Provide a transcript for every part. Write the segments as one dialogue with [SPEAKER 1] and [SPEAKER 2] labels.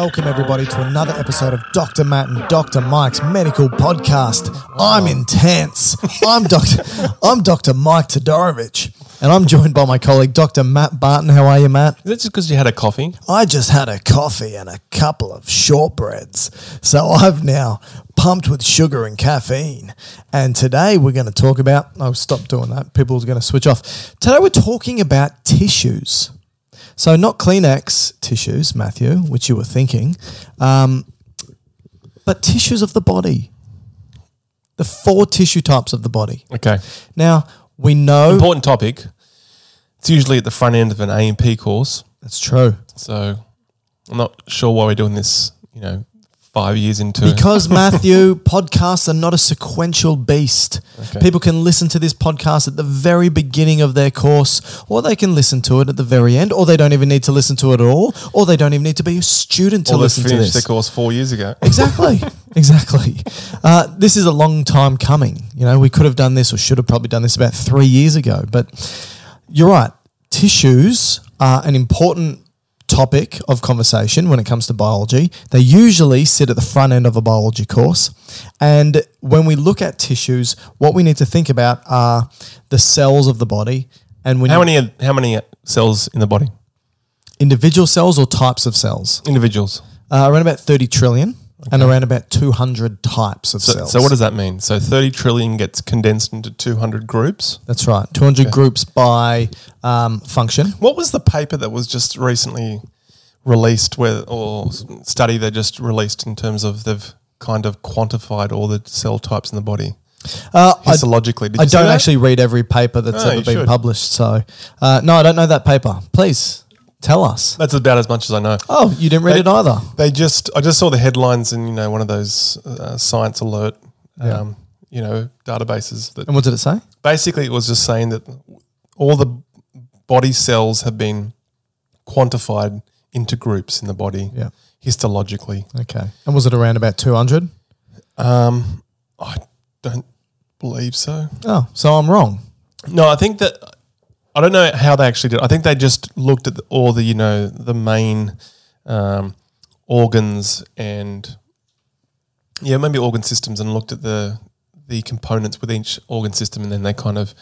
[SPEAKER 1] Welcome, everybody, to another episode of Dr. Matt and Dr. Mike's Medical Podcast. I'm intense. I'm Dr. I'm Dr. Mike Todorovic, and I'm joined by my colleague, Dr. Matt Barton. How are you, Matt?
[SPEAKER 2] Is that just because you had a coffee?
[SPEAKER 1] I just had a coffee and a couple of shortbreads. So I've now pumped with sugar and caffeine. And today we're going to talk about, oh, stop doing that. People are going to switch off. Today we're talking about tissues. So, not Kleenex tissues, Matthew, which you were thinking, um, but tissues of the body. The four tissue types of the body.
[SPEAKER 2] Okay.
[SPEAKER 1] Now, we know
[SPEAKER 2] Important topic. It's usually at the front end of an A and P course,
[SPEAKER 1] that's true.
[SPEAKER 2] so I'm not sure why we're doing this. You know, five years into
[SPEAKER 1] Because Matthew, podcasts are not a sequential beast.
[SPEAKER 2] Okay.
[SPEAKER 1] People can listen to this podcast at the very beginning of their course, or they can listen to it at the very end, or they don't even need to listen to it at all, or they don't even need to be a student to
[SPEAKER 2] Or
[SPEAKER 1] listen to
[SPEAKER 2] finished
[SPEAKER 1] this.
[SPEAKER 2] the course four years ago.
[SPEAKER 1] Exactly. exactly. Uh, this is a long time coming. You know, we could have done this or should have probably done this about three years ago. But you're right. Tissues are an important topic of conversation when it comes to biology. They usually sit at the front end of a biology course. And when we look at tissues, what we need to think about are the cells of the body. And when
[SPEAKER 2] How many? How many cells in the body?
[SPEAKER 1] individual cells or types of cells?
[SPEAKER 2] Individuals.
[SPEAKER 1] Uh, around about 30 trillion and around about 200 types of
[SPEAKER 2] So,
[SPEAKER 1] cells.
[SPEAKER 2] so what does that mean? So 30 trillion gets condensed into 200 groups.
[SPEAKER 1] That's right. 200 groups by um, function.
[SPEAKER 2] What was the paper that was just recently released, where or study they just released in terms of they've kind of quantified all the cell types in the body
[SPEAKER 1] Uh, I,
[SPEAKER 2] histologically?
[SPEAKER 1] I
[SPEAKER 2] see
[SPEAKER 1] don't
[SPEAKER 2] that?
[SPEAKER 1] actually read every paper that's
[SPEAKER 2] Oh,
[SPEAKER 1] ever been
[SPEAKER 2] should.
[SPEAKER 1] published. So, uh, no, I don't know that paper. Please tell us.
[SPEAKER 2] That's about as much as I know.
[SPEAKER 1] Oh, you didn't read
[SPEAKER 2] They-
[SPEAKER 1] it either.
[SPEAKER 2] They just, I just saw the headlines in you know one of those uh, science alert, um, you know, databases that
[SPEAKER 1] And what did it say?
[SPEAKER 2] basically it was just saying that all the body cells have been quantified into groups in the body,
[SPEAKER 1] Yeah.
[SPEAKER 2] histologically.
[SPEAKER 1] Okay. And was it around about 200?
[SPEAKER 2] Um, I don't believe so.
[SPEAKER 1] Oh, so I'm wrong.
[SPEAKER 2] No, I think that I don't know how they actually did. it. I think they just looked at the, all the you know the main um, organs and yeah, maybe organ systems, and looked at the the components with each organ system, and then they kind of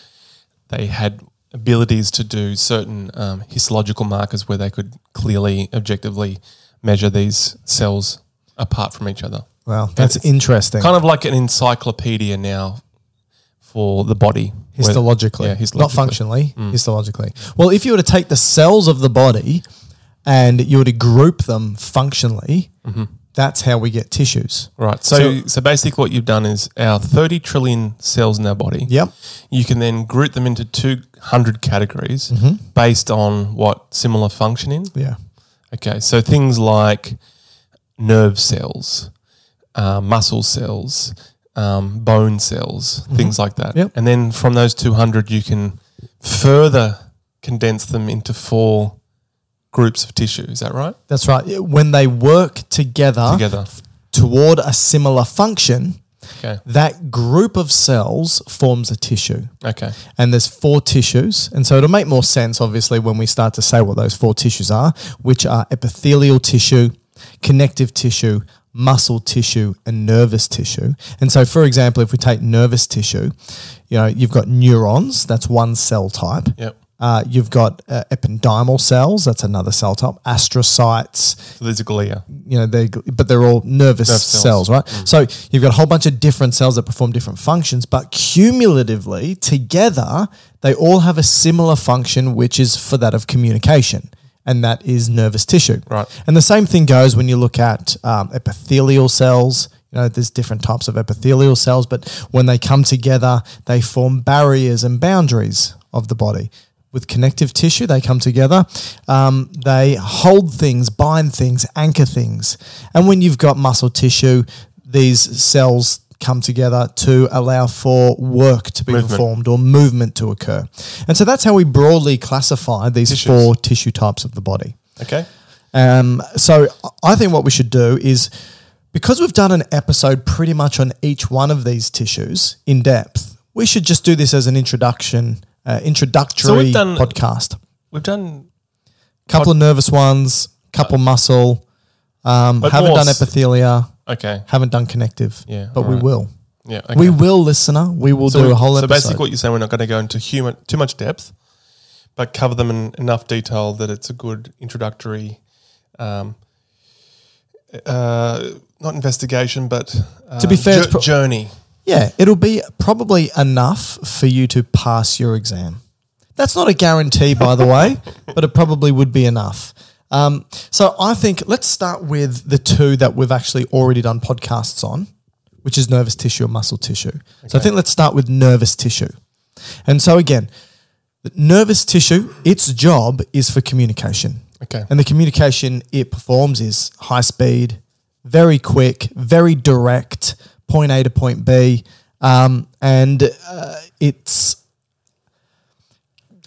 [SPEAKER 2] they had abilities to do certain um, histological markers where they could clearly, objectively measure these cells apart from each other.
[SPEAKER 1] Wow, that's
[SPEAKER 2] It's
[SPEAKER 1] interesting.
[SPEAKER 2] Kind of like an encyclopedia now for the body.
[SPEAKER 1] histologically,
[SPEAKER 2] yeah,
[SPEAKER 1] not
[SPEAKER 2] histologically.
[SPEAKER 1] functionally, histologically. Well, if you were to take the cells of the body and you were to group them functionally, That's how we get tissues.
[SPEAKER 2] Right. So,
[SPEAKER 1] So-
[SPEAKER 2] so, basically, what you've done is our 30 trillion cells in our body.
[SPEAKER 1] Yep.
[SPEAKER 2] You can then group them into 200 categories
[SPEAKER 1] Mm-hmm.
[SPEAKER 2] based on what similar function in.
[SPEAKER 1] Yeah.
[SPEAKER 2] Okay. So things like nerve cells, uh, muscle cells, um, bone cells, things like that.
[SPEAKER 1] Mm-hmm. Yep.
[SPEAKER 2] And then from those 200, you can further condense them into four groups of tissue. Is that right?
[SPEAKER 1] That's right. When they work together,
[SPEAKER 2] Together.
[SPEAKER 1] toward a similar function,
[SPEAKER 2] Okay.
[SPEAKER 1] that group of cells forms a tissue.
[SPEAKER 2] Okay.
[SPEAKER 1] And there's four tissues. And so it'll make more sense, obviously, when we start to say what those four tissues are, which are epithelial tissue, connective tissue, muscle tissue, and nervous tissue. And so, for example, if we take nervous tissue, you know, you've got neurons, that's one cell type.
[SPEAKER 2] Yep.
[SPEAKER 1] Uh, you've got uh, ependymal cells, that's another cell type. Astrocytes,
[SPEAKER 2] So there's a glia.
[SPEAKER 1] you know, they but they're all nervous cells,
[SPEAKER 2] cells.
[SPEAKER 1] right? So you've got a whole bunch of different cells that perform different functions, but cumulatively together, they all have a similar function, which is for that of communication, and that is nervous tissue.
[SPEAKER 2] Right.
[SPEAKER 1] And the same thing goes when you look at um, epithelial cells. You know, there's different types of epithelial cells, but when they come together, they form barriers and boundaries of the body. With connective tissue, they come together. Um, they hold things, bind things, anchor things. And when you've got muscle tissue, these cells come together to allow for work to be
[SPEAKER 2] Movement.
[SPEAKER 1] performed or movement to occur. And so that's how we broadly classify these
[SPEAKER 2] Tissues.
[SPEAKER 1] four tissue types of the body.
[SPEAKER 2] Okay.
[SPEAKER 1] Um, so I think what we should do is because we've done an episode pretty much on each one of these tissues in depth, we should just do this as an introduction, uh, introductory
[SPEAKER 2] done-
[SPEAKER 1] podcast.
[SPEAKER 2] We've done a
[SPEAKER 1] Couple of nervous ones, couple muscle. Um, haven't done epithelia,
[SPEAKER 2] okay.
[SPEAKER 1] haven't done connective.
[SPEAKER 2] Yeah,
[SPEAKER 1] but we
[SPEAKER 2] alright.
[SPEAKER 1] will.
[SPEAKER 2] Yeah. Okay.
[SPEAKER 1] We will, listener. We will
[SPEAKER 2] so
[SPEAKER 1] do
[SPEAKER 2] we-
[SPEAKER 1] a whole
[SPEAKER 2] so
[SPEAKER 1] episode.
[SPEAKER 2] So basically, what you're saying, we're not going to go into human, too much depth, but cover them in enough detail that it's a good introductory, um, uh, not investigation, but uh,
[SPEAKER 1] To be fair,
[SPEAKER 2] jour-
[SPEAKER 1] it's pro-
[SPEAKER 2] journey.
[SPEAKER 1] Yeah, it'll be probably enough for you to pass your exam. That's not a guarantee, by the way, but it probably would be enough. Um, so I think let's start with the two that we've actually already done podcasts on, which is nervous tissue and muscle tissue. So I think let's start with nervous tissue. And so again, the nervous tissue, its job is for communication.
[SPEAKER 2] Okay.
[SPEAKER 1] And the communication it performs is high speed, very quick, very direct, point A to point B. Um, and uh, it's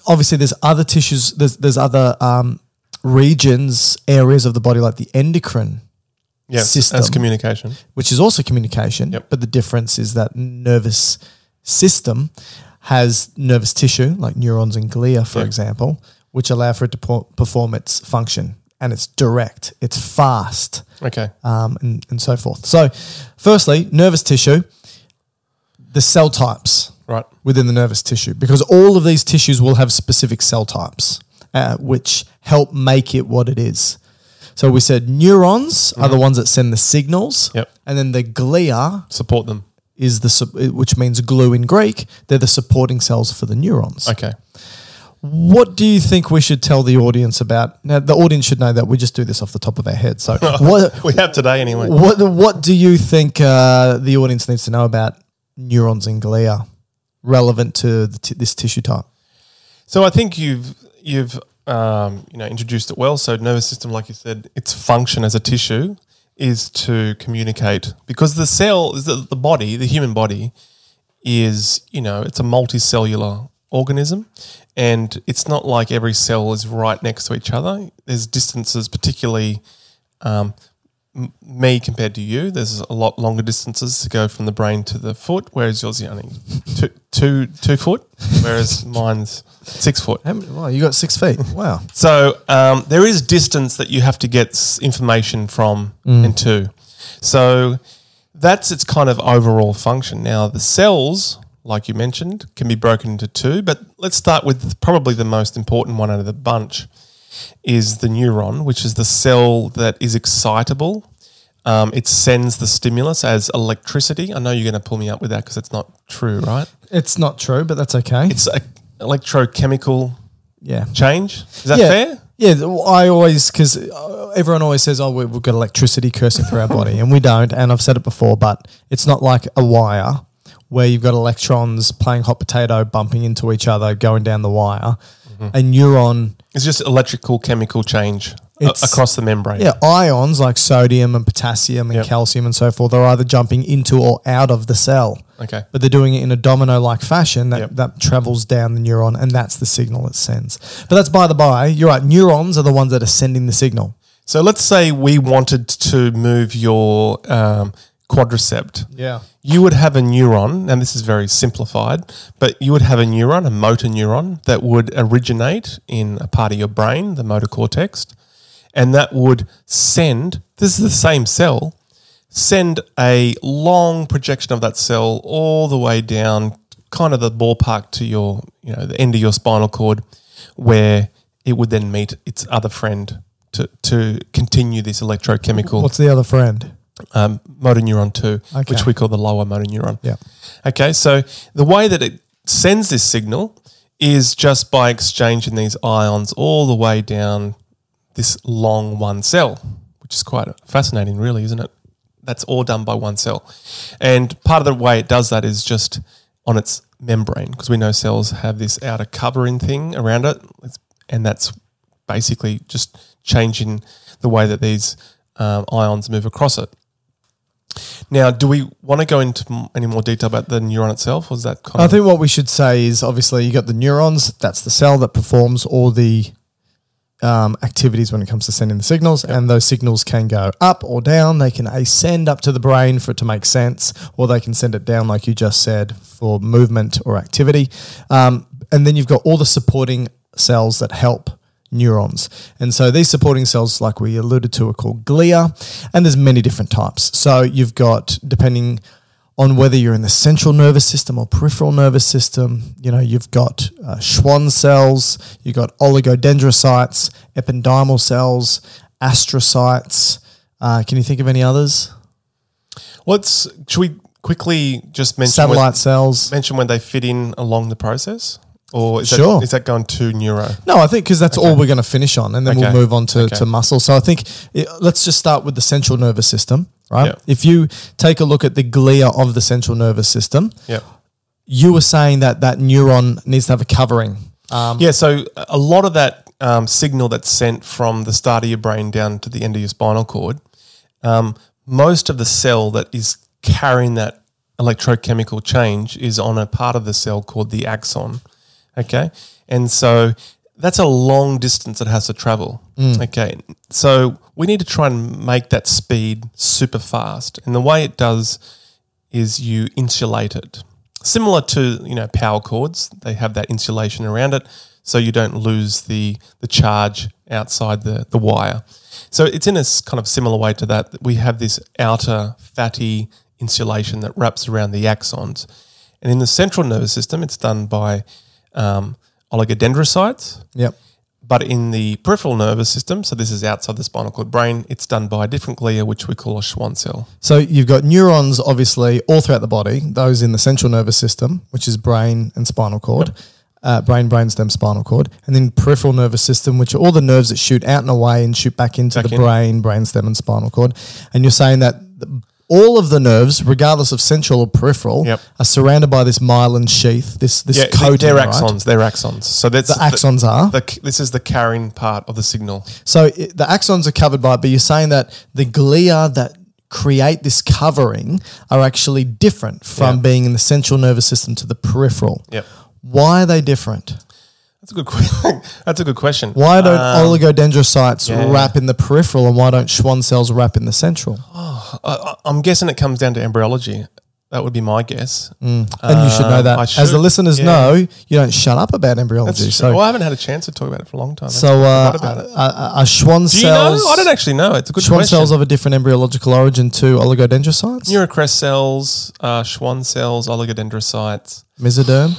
[SPEAKER 1] obviously there's other tissues, there's, there's other um, regions, areas of the body like the endocrine, System.
[SPEAKER 2] as communication.
[SPEAKER 1] which is also communication.
[SPEAKER 2] Yep.
[SPEAKER 1] But the difference is that nervous system has nervous tissue, like neurons and glia, for
[SPEAKER 2] Yep.
[SPEAKER 1] example, which allow for it to po- perform its function. And it's direct, it's fast,
[SPEAKER 2] Okay.
[SPEAKER 1] um, and, and so forth. So, firstly, nervous tissue, the cell types
[SPEAKER 2] Right.
[SPEAKER 1] within the nervous tissue, because all of these tissues will have specific cell types, uh, which help make it what it is. So we said neurons are the ones that send the signals,
[SPEAKER 2] Mm-hmm. Yep.
[SPEAKER 1] and then the glia
[SPEAKER 2] Support them.
[SPEAKER 1] is the which means glue in Greek. They're the supporting cells for the neurons.
[SPEAKER 2] Okay.
[SPEAKER 1] What do you think we should tell the audience about? Now, the audience should know that we just do this off the top of our head. So, what
[SPEAKER 2] We have today anyway.
[SPEAKER 1] what what do you think uh, the audience needs to know about neurons and glia relevant to the t- this tissue type?
[SPEAKER 2] So I think you've you've um, you know introduced it well. So nervous system, like you said, its function as a tissue is to communicate because the cell, the, the body, the human body, is you know it's a multicellular organism, and it's not like every cell is right next to each other. There's distances, particularly. Um, me compared to you, there's a lot longer distances to go from the brain to the foot, whereas yours is only two, two, two foot, whereas mine's six foot.
[SPEAKER 1] How many, wow, you got six feet. Wow.
[SPEAKER 2] So um, there is distance that you have to get information from and to. So that's its kind of overall function. Now the cells, like you mentioned, can be broken into two, but let's start with probably the most important one out of the bunch is the neuron, which is the cell that is excitable. Um, it sends the stimulus as electricity. I know you're going to pull me up with that because it's not true, right?
[SPEAKER 1] It's not true, but that's okay.
[SPEAKER 2] It's a electrochemical
[SPEAKER 1] yeah.
[SPEAKER 2] change. Is that
[SPEAKER 1] yeah.
[SPEAKER 2] fair?
[SPEAKER 1] Yeah, I always because everyone always says, "Oh, we- we've got electricity coursing through our body," and we don't. And I've said it before, but it's not like a wire where you've got electrons playing hot potato, bumping into each other, going down the wire. A neuron,
[SPEAKER 2] It's just electrical chemical change a-
[SPEAKER 1] It's-
[SPEAKER 2] across the membrane.
[SPEAKER 1] yeah, ions like sodium and potassium and
[SPEAKER 2] Yep.
[SPEAKER 1] calcium and so forth are either jumping into or out of the cell.
[SPEAKER 2] Okay.
[SPEAKER 1] But they're doing it in a domino-like fashion that,
[SPEAKER 2] Yep.
[SPEAKER 1] that travels down the neuron, and that's the signal it sends. But that's by the by. You're right. Neurons are the ones that are sending the signal.
[SPEAKER 2] So let's say we wanted to move your um, quadriceps.
[SPEAKER 1] Yeah.
[SPEAKER 2] You would have a neuron, and this is very simplified, but you would have a neuron, a motor neuron, that would originate in a part of your brain, the motor cortex, and that would send, this is the same cell, send a long projection of that cell all the way down, kind of the ballpark to your, you know, the end of your spinal cord, where it would then meet its other friend to, to continue this electrochemical
[SPEAKER 1] What's the other friend?
[SPEAKER 2] Um, motor neuron 2,
[SPEAKER 1] Okay.
[SPEAKER 2] which we call the lower motor neuron.
[SPEAKER 1] Yeah.
[SPEAKER 2] Okay, so the way that it sends this signal is just by exchanging these ions all the way down this long one cell, which is quite fascinating, really, isn't it? That's all done by one cell. And part of the way it does that is just on its membrane, because we know cells have this outer covering thing around it. It's, and that's basically just changing the way that these um, ions move across it. Now, do we want to go into any more detail about the neuron itself? Or is that kind
[SPEAKER 1] I
[SPEAKER 2] of
[SPEAKER 1] think what we should say is obviously you got the neurons. That's the cell that performs all the um, activities when it comes to sending the signals, and those signals can go up or down. They can ascend up to the brain for it to make sense, or they can send it down, like you just said, for movement or activity. Um, and then you've got all the supporting cells that help neurons. And so these supporting cells, like we alluded to, are called glia, and there's many different types. So you've got, depending on whether you're in the central nervous system or peripheral nervous system, you know, you've got uh, Schwann cells, you've got oligodendrocytes, ependymal cells, astrocytes. Uh, can you think of any others?
[SPEAKER 2] Let's should we quickly just mention when,
[SPEAKER 1] Satellite cells.
[SPEAKER 2] mention when they fit in along the process, or is
[SPEAKER 1] Sure.
[SPEAKER 2] that, is that going to neuro?
[SPEAKER 1] No, I think because that's all we're going to finish on, and then we'll move on to,
[SPEAKER 2] Okay.
[SPEAKER 1] to muscle. So I think it, let's just start with the central nervous system, right?
[SPEAKER 2] Yeah.
[SPEAKER 1] If you take a look at the glia of the central nervous system,
[SPEAKER 2] Yep.
[SPEAKER 1] you were saying that that neuron needs to have a covering. Um,
[SPEAKER 2] yeah, so a lot of that um, signal that's sent from the start of your brain down to the end of your spinal cord, um, most of the cell that is carrying that electrochemical change is on a part of the cell called the axon. Okay. And so that's a long distance it has to travel. Mm. Okay. So we need to try and make that speed super fast. And the way it does is you insulate it. Similar to, you know, power cords, they have that insulation around it so you don't lose the the charge outside the, the wire. So it's in a kind of similar way to that. We have this outer fatty insulation that wraps around the axons. And in the central nervous system, it's done by um, oligodendrocytes.
[SPEAKER 1] Yep.
[SPEAKER 2] But in the peripheral nervous system, so this is outside the spinal cord brain, it's done by a different glia, which we call a Schwann cell.
[SPEAKER 1] So you've got neurons, obviously, all throughout the body. Those in the central nervous system, which is brain and spinal cord, uh, brain, brainstem, spinal cord, and then peripheral nervous system, which are all the nerves that shoot out and away and shoot back into
[SPEAKER 2] Back
[SPEAKER 1] the
[SPEAKER 2] in.
[SPEAKER 1] brain, brainstem, and spinal cord. And you're saying that the, all of the nerves, regardless of central or peripheral,
[SPEAKER 2] Yep.
[SPEAKER 1] are surrounded by this myelin sheath, this this
[SPEAKER 2] Yeah,
[SPEAKER 1] coating.
[SPEAKER 2] they're
[SPEAKER 1] right?
[SPEAKER 2] axons. They're axons. So that's
[SPEAKER 1] The axons are?
[SPEAKER 2] The, this is the carrying part of the signal.
[SPEAKER 1] So it, the axons are covered by it, but you're saying that the glia that create this covering are actually different from
[SPEAKER 2] Yeah.
[SPEAKER 1] being in the central nervous system to the peripheral.
[SPEAKER 2] Yep.
[SPEAKER 1] Why are they different?
[SPEAKER 2] That's a good question. That's a good question.
[SPEAKER 1] Why don't
[SPEAKER 2] Um,
[SPEAKER 1] oligodendrocytes
[SPEAKER 2] yeah.
[SPEAKER 1] wrap in the peripheral and why don't Schwann cells wrap in the central?
[SPEAKER 2] I, I- I'm guessing it comes down to embryology. That would be my guess.
[SPEAKER 1] and you should know
[SPEAKER 2] Um,
[SPEAKER 1] that.
[SPEAKER 2] I
[SPEAKER 1] As the listeners
[SPEAKER 2] yeah.
[SPEAKER 1] know, you don't shut up about embryology. So,
[SPEAKER 2] well, I haven't had a chance to talk about it for a long time.
[SPEAKER 1] So uh,
[SPEAKER 2] about it.
[SPEAKER 1] are, are Schwann
[SPEAKER 2] Do you
[SPEAKER 1] cells?
[SPEAKER 2] know? I don't actually know. It's a good
[SPEAKER 1] Schwann
[SPEAKER 2] question.
[SPEAKER 1] cells of a different embryological origin to oligodendrocytes?
[SPEAKER 2] Neural crest cells, uh, Schwann cells, oligodendrocytes.
[SPEAKER 1] Mesoderm?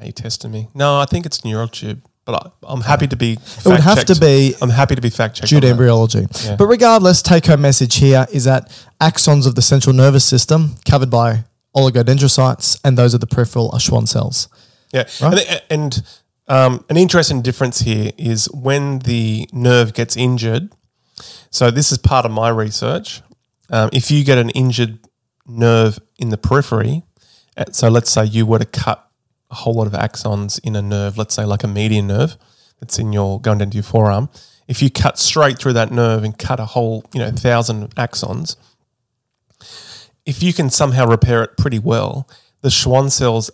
[SPEAKER 2] Now you're testing me. No, I think it's neural tube, but I, I'm happy to be.
[SPEAKER 1] It would have to be
[SPEAKER 2] I'm happy to be fact checked.
[SPEAKER 1] due to embryology.
[SPEAKER 2] Yeah.
[SPEAKER 1] But regardless, take home message here is that axons of the central nervous system covered by oligodendrocytes and those of the peripheral are Schwann cells.
[SPEAKER 2] Yeah, and, and um, an interesting difference here is when the nerve gets injured. So this is part of my research. Um, if you get an injured nerve in the periphery, uh, so let's say you were to cut a whole lot of axons in a nerve, let's say like a median nerve that's in your going down to your forearm. If you cut straight through that nerve and cut a whole, you know, thousand axons, if you can somehow repair it pretty well, the Schwann cells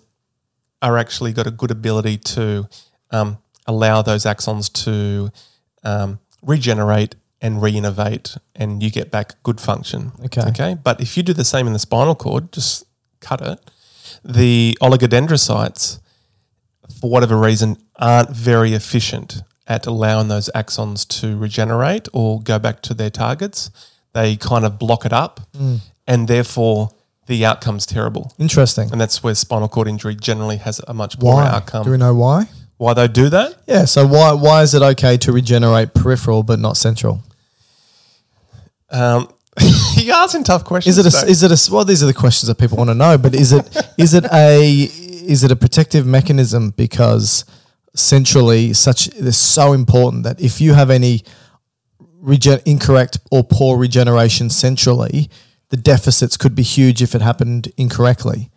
[SPEAKER 2] are actually got a good ability to um, allow those axons to um, regenerate and reinnervate, and you get back good function.
[SPEAKER 1] Okay.
[SPEAKER 2] Okay. But if you do the same in the spinal cord, just cut it. The oligodendrocytes, for whatever reason, aren't very efficient at allowing those axons to regenerate or go back to their targets. They kind of block it up, and therefore the outcome's terrible.
[SPEAKER 1] Interesting.
[SPEAKER 2] And that's where spinal cord injury generally has a much poorer
[SPEAKER 1] Why?
[SPEAKER 2] outcome.
[SPEAKER 1] Do we know why?
[SPEAKER 2] Why they do that?
[SPEAKER 1] Yeah. So why why is it okay to regenerate peripheral but not central?
[SPEAKER 2] Um, you're asking tough questions.
[SPEAKER 1] Is it a,
[SPEAKER 2] today.
[SPEAKER 1] is it a well? These are the questions that people want to know. But is it is it a is it a protective mechanism because centrally such it's so important that if you have any regen- incorrect or poor regeneration centrally, the deficits could be huge if it happened incorrectly.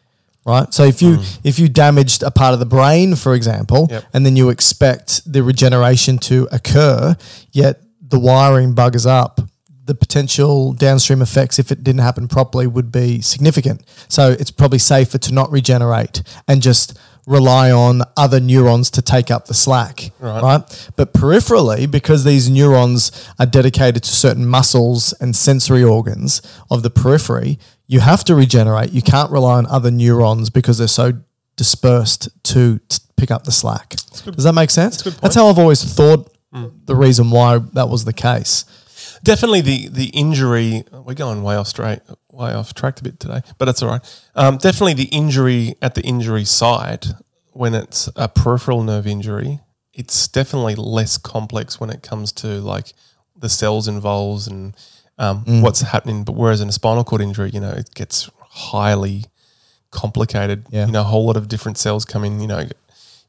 [SPEAKER 1] Right. So if you mm. if you damaged a part of the brain, for example,
[SPEAKER 2] Yep.
[SPEAKER 1] and then you expect the regeneration to occur, yet the wiring buggers up, the potential downstream effects, if it didn't happen properly, would be significant. So it's probably safer to not regenerate and just rely on other neurons to take up the slack.
[SPEAKER 2] Right.
[SPEAKER 1] But peripherally, because these neurons are dedicated to certain muscles and sensory organs of the periphery, you have to regenerate. You can't rely on other neurons because they're so dispersed to, t pick up the slack. Does that make sense?
[SPEAKER 2] point.
[SPEAKER 1] That's how I've always thought the reason why that was the case.
[SPEAKER 2] Definitely the the injury. We're going way off straight, way off track a bit today, but that's all right. Um, definitely the injury at the injury site when it's a peripheral nerve injury, it's definitely less complex when it comes to like the cells involved and um,
[SPEAKER 1] Mm.
[SPEAKER 2] what's happening. But whereas in a spinal cord injury, you know, it gets highly complicated.
[SPEAKER 1] Yeah.
[SPEAKER 2] You know, a whole lot of different cells come in. You know,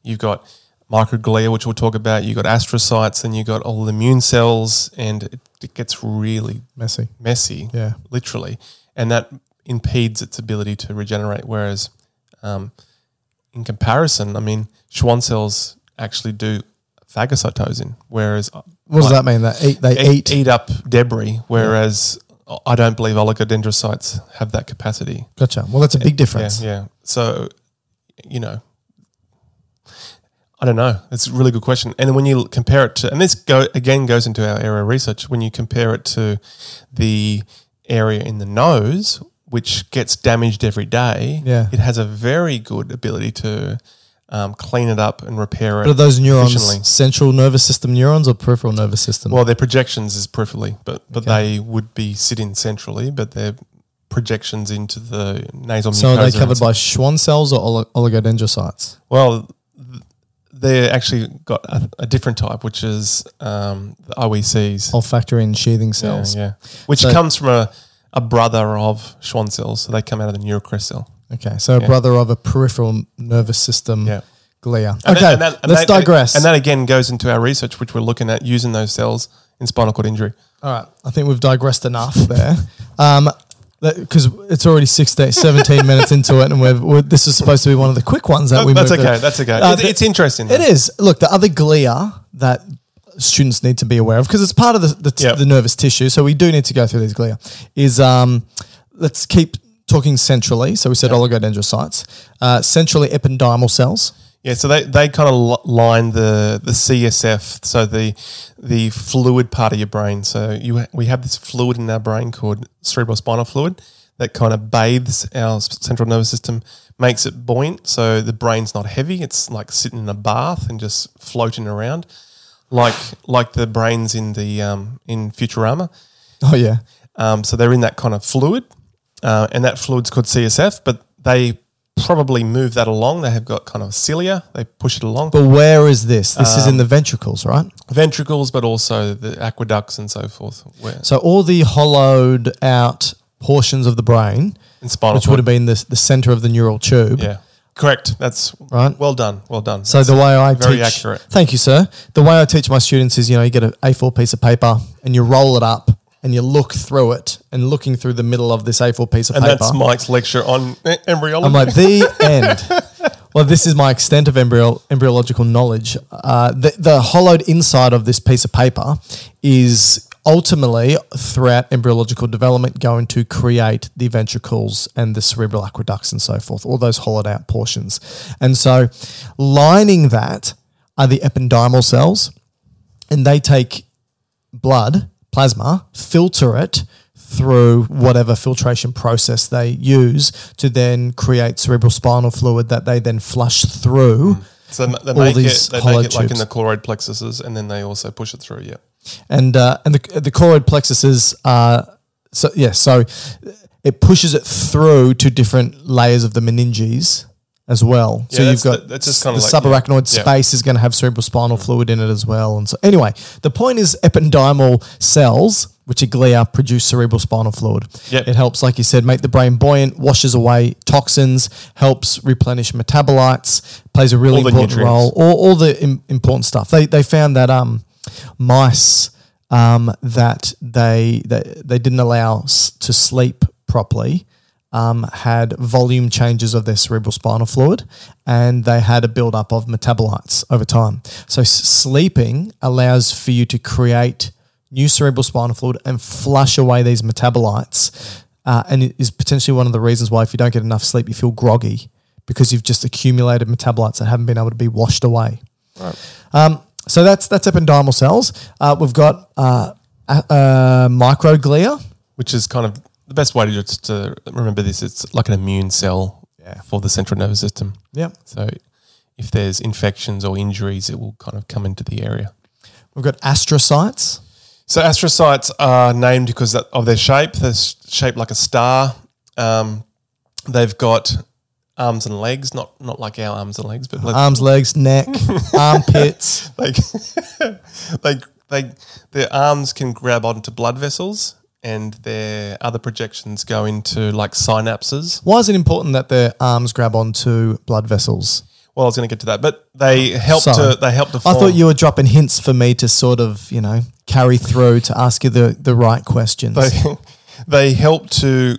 [SPEAKER 2] you've got microglia, which we'll talk about. You've got astrocytes, and you've got all the immune cells, and it, it gets really
[SPEAKER 1] Messy.
[SPEAKER 2] messy,
[SPEAKER 1] Yeah.
[SPEAKER 2] literally, and that impedes its ability to regenerate. Whereas, um, in comparison, I mean, Schwann cells actually do phagocytosis, whereas
[SPEAKER 1] What does that mean? That eat, they
[SPEAKER 2] eat,
[SPEAKER 1] eat.
[SPEAKER 2] eat up debris, whereas I don't believe oligodendrocytes have that capacity.
[SPEAKER 1] Gotcha. Well, that's a big difference.
[SPEAKER 2] Yeah, yeah. So, you know, I don't know. It's a really good question. And when you compare it to, and this go again goes into our area of research. When you compare it to the area in the nose, which gets damaged every day,
[SPEAKER 1] Yeah.
[SPEAKER 2] it has a very good ability to um, clean it up and repair it.
[SPEAKER 1] But are those neurons central nervous system neurons or peripheral nervous system?
[SPEAKER 2] Well, their projections is peripherally, but but they would be sitting centrally, but their projections into the nasal
[SPEAKER 1] so are they covered by Schwann cells or oli- oligodendrocytes?
[SPEAKER 2] Well, th- they actually got a, a different type, which is um, the OECs.
[SPEAKER 1] Olfactory
[SPEAKER 2] ensheathing
[SPEAKER 1] cells.
[SPEAKER 2] yeah. Which
[SPEAKER 1] So-
[SPEAKER 2] comes from a, a brother of Schwann cells. So they come out of the neural crest cell.
[SPEAKER 1] Okay, so a brother of a peripheral nervous system
[SPEAKER 2] Yeah.
[SPEAKER 1] glia.
[SPEAKER 2] And
[SPEAKER 1] okay,
[SPEAKER 2] that- and that- and
[SPEAKER 1] let's
[SPEAKER 2] that-
[SPEAKER 1] digress.
[SPEAKER 2] And that again goes into our research, which we're looking at using those cells in spinal cord injury.
[SPEAKER 1] All right, I think we've digressed enough there. Um, because it's already 16, 17 minutes into it, and we've, we're, this is supposed to be one of the quick ones that we.
[SPEAKER 2] That's okay. That's okay.
[SPEAKER 1] Uh,
[SPEAKER 2] it's, it's interesting. though.
[SPEAKER 1] It is. Look, the other glia that students need to be aware of because it's part of the the, t-
[SPEAKER 2] Yep.
[SPEAKER 1] the nervous tissue, so we do need to go through these glia. Is um, let's keep talking centrally. So we said oligodendrocytes, uh, centrally ependymal cells.
[SPEAKER 2] Yeah, so they, they kind of line the the CSF, so the the fluid part of your brain. So you we have this fluid in our brain called cerebrospinal fluid that kind of bathes our central nervous system, makes it buoyant. So the brain's not heavy; it's like sitting in a bath and just floating around, like like the brains in the um, in Futurama.
[SPEAKER 1] Oh yeah,
[SPEAKER 2] Um, so they're in that kind of fluid, uh, and that fluid's called CSF. But they probably move that along. They have got kind of cilia. They push it along.
[SPEAKER 1] but where is this? This
[SPEAKER 2] Um,
[SPEAKER 1] is in the ventricles, right?
[SPEAKER 2] ventricles, but also the aqueducts and so forth. Where
[SPEAKER 1] So all the hollowed out portions of the brain, which would have been the, the center of the neural tube,
[SPEAKER 2] yeah, Correct. That's
[SPEAKER 1] Right.
[SPEAKER 2] Well done. Well done.
[SPEAKER 1] So
[SPEAKER 2] That's
[SPEAKER 1] the way I
[SPEAKER 2] very
[SPEAKER 1] teach,
[SPEAKER 2] accurate.
[SPEAKER 1] Thank you, sir. The way I teach my students is, you know, you get an A4 piece of paper and you roll it up and you look through it and looking through the middle of this A4 piece of
[SPEAKER 2] And
[SPEAKER 1] paper.
[SPEAKER 2] And that's Mike's lecture on embryology.
[SPEAKER 1] I'm like the end. Well, this is my extent of embryo- embryological knowledge. Uh, the, the hollowed inside of this piece of paper is ultimately throughout embryological development going to create the ventricles and the cerebral aqueducts and so forth, all those hollowed out portions. And so, lining that are the ependymal cells, and they take blood, plasma, filter it through whatever filtration process they use to then create cerebral spinal fluid that they then flush through.
[SPEAKER 2] so they
[SPEAKER 1] all
[SPEAKER 2] make
[SPEAKER 1] these
[SPEAKER 2] it, they make it like in the choroid plexuses, and then they also push it through. Yeah.
[SPEAKER 1] And uh, and the the choroid plexuses are so yeah, so it pushes it through to different layers of the meninges as well. so
[SPEAKER 2] Yeah,
[SPEAKER 1] you've got
[SPEAKER 2] the- that's just
[SPEAKER 1] the
[SPEAKER 2] kinda like-
[SPEAKER 1] subarachnoid
[SPEAKER 2] yeah. Yeah.
[SPEAKER 1] space is going to have cerebral spinal fluid in it as well. And so anyway, the point is ependymal cells, which are glia, produce cerebral spinal fluid.
[SPEAKER 2] Yep.
[SPEAKER 1] It helps, like you said, make the brain buoyant, washes away toxins, helps replenish metabolites, plays a really
[SPEAKER 2] All
[SPEAKER 1] important role. All, all the Im- important stuff. They they found that um mice um, that they, they they didn't allow s- to sleep properly um, had volume changes of their cerebral spinal fluid and they had a buildup of metabolites over time. So sleeping allows for you to create new cerebral spinal fluid and flush away these metabolites. Uh, and it is potentially one of the reasons why if you don't get enough sleep, you feel groggy because you've just accumulated metabolites that haven't been able to be washed away. Um, so that's that's ependymal cells. Uh, we've got uh, uh, microglia.
[SPEAKER 2] which is kind of the best way to just to remember this. It's like an immune cell for the central nervous system.
[SPEAKER 1] Yep.
[SPEAKER 2] So if there's infections or injuries, it will kind of come into the area.
[SPEAKER 1] We've got astrocytes.
[SPEAKER 2] So astrocytes are named because of their shape. They're shaped like a star. Um, they've got arms and legs, not not like our arms and legs, but
[SPEAKER 1] Arms, legs, neck, armpits.
[SPEAKER 2] like they they their arms can grab onto blood vessels, and their other projections go into like synapses.
[SPEAKER 1] Why is it important that their arms grab onto blood vessels?
[SPEAKER 2] Well, I was going to get to that, but they help
[SPEAKER 1] Sorry.
[SPEAKER 2] to they help to.
[SPEAKER 1] I thought you were dropping hints for me to sort of, you know, carry through to ask you the, the right questions.
[SPEAKER 2] they they help to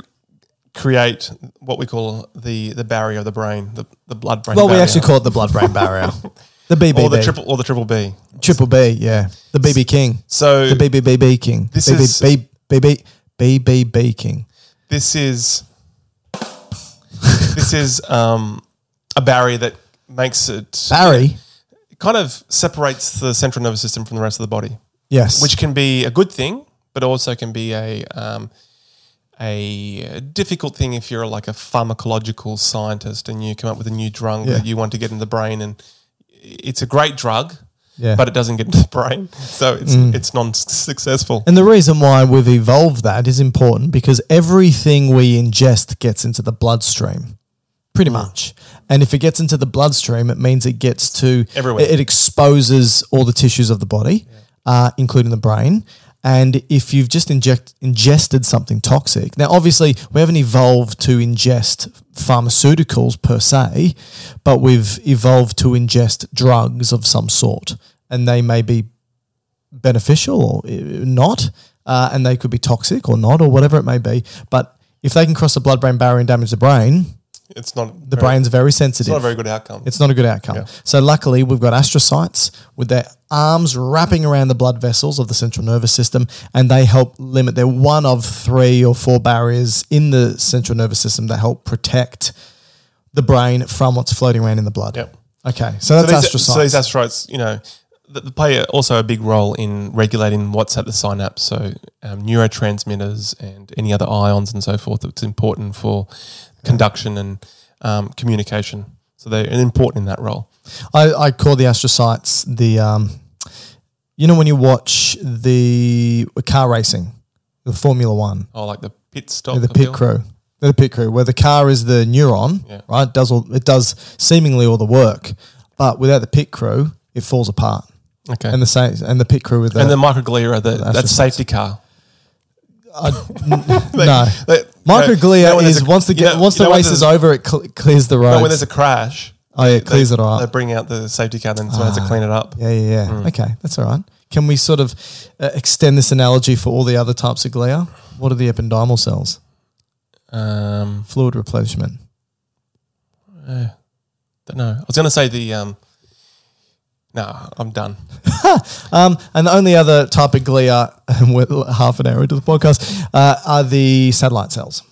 [SPEAKER 2] create what we call the the barrier of the brain, the the blood brain. Barrier.
[SPEAKER 1] Well, we actually call it the blood-brain barrier. The BBB.
[SPEAKER 2] or the triple or the triple B.
[SPEAKER 1] Triple B, yeah. The BB King.
[SPEAKER 2] So
[SPEAKER 1] The BBBB King.
[SPEAKER 2] This
[SPEAKER 1] BB,
[SPEAKER 2] is-
[SPEAKER 1] B, BB, BBB King.
[SPEAKER 2] this is this is um, a barrier that makes it
[SPEAKER 1] Barry?
[SPEAKER 2] kind of separates the central nervous system from the rest of the body,
[SPEAKER 1] Yes.
[SPEAKER 2] which can be a good thing, but also can be a um, a difficult thing if you're like a pharmacological scientist and you come up with a new drug
[SPEAKER 1] Yeah.
[SPEAKER 2] that you want to get in the brain, and it's a great drug,
[SPEAKER 1] Yeah. Mm.
[SPEAKER 2] but it doesn't get into the brain, so it's it's non-successful.
[SPEAKER 1] And the reason why we've evolved that is important because everything we ingest gets into the bloodstream, pretty
[SPEAKER 2] Mm.
[SPEAKER 1] much. And if it gets into the bloodstream, it means it gets to
[SPEAKER 2] Everywhere.
[SPEAKER 1] It, it exposes all the tissues of the body, uh, including the brain. And if you've just inject, ingested something toxic, now obviously we haven't evolved to ingest pharmaceuticals per se, but we've evolved to ingest drugs of some sort, and they may be beneficial or uh, not, uh, and they could be toxic or not, or whatever it may be. But if they can cross the blood-brain barrier and damage the brain,
[SPEAKER 2] It's not
[SPEAKER 1] the
[SPEAKER 2] very-
[SPEAKER 1] brain's very sensitive.
[SPEAKER 2] It's not a very good outcome.
[SPEAKER 1] It's not a good outcome.
[SPEAKER 2] Yeah.
[SPEAKER 1] So luckily, we've got astrocytes with their arms wrapping around the blood vessels of the central nervous system, and they help limit. They're one of three or four barriers in the central nervous system that help protect the brain from what's floating around in the blood.
[SPEAKER 2] Yep.
[SPEAKER 1] Okay, so that's
[SPEAKER 2] so these,
[SPEAKER 1] astrocytes.
[SPEAKER 2] So these astrocytes, you know, they play also a big role in regulating what's at the synapse. So um, neurotransmitters and any other ions and so forth. It's important for conduction and um, communication. So they're important in that role.
[SPEAKER 1] I, I call the astrocytes the, um, you know, when you watch the car racing, the Formula One,
[SPEAKER 2] Oh, like the pit stop.
[SPEAKER 1] the pit crew, the pit crew, where the car is the neuron,
[SPEAKER 2] Yeah.
[SPEAKER 1] right? It does all it does seemingly all the work, but without the pit crew, it falls apart.
[SPEAKER 2] Okay.
[SPEAKER 1] And the same, and the pit crew with the,
[SPEAKER 2] and the microglia the that's safety car.
[SPEAKER 1] no,
[SPEAKER 2] They-
[SPEAKER 1] Microglia
[SPEAKER 2] you know when there's
[SPEAKER 1] is
[SPEAKER 2] a-
[SPEAKER 1] once the
[SPEAKER 2] you know-
[SPEAKER 1] once
[SPEAKER 2] you
[SPEAKER 1] the
[SPEAKER 2] know when
[SPEAKER 1] race is
[SPEAKER 2] there's-
[SPEAKER 1] over, it cl- clears the
[SPEAKER 2] No,
[SPEAKER 1] roads.
[SPEAKER 2] when there's a crash,
[SPEAKER 1] oh yeah, it clears
[SPEAKER 2] they,
[SPEAKER 1] it all
[SPEAKER 2] They
[SPEAKER 1] up.
[SPEAKER 2] bring out the safety car, then someone has to clean it up.
[SPEAKER 1] Yeah, yeah, yeah.
[SPEAKER 2] Mm.
[SPEAKER 1] Okay, that's all right. Can we sort of uh, extend this analogy for all the other types of glia? What are the ependymal cells?
[SPEAKER 2] Um,
[SPEAKER 1] Fluid replenishment.
[SPEAKER 2] I don't know. I was going to say the. Um, no, I'm done.
[SPEAKER 1] Um, and the only other type of glia, and we're half an hour into the podcast, uh, are the satellite cells.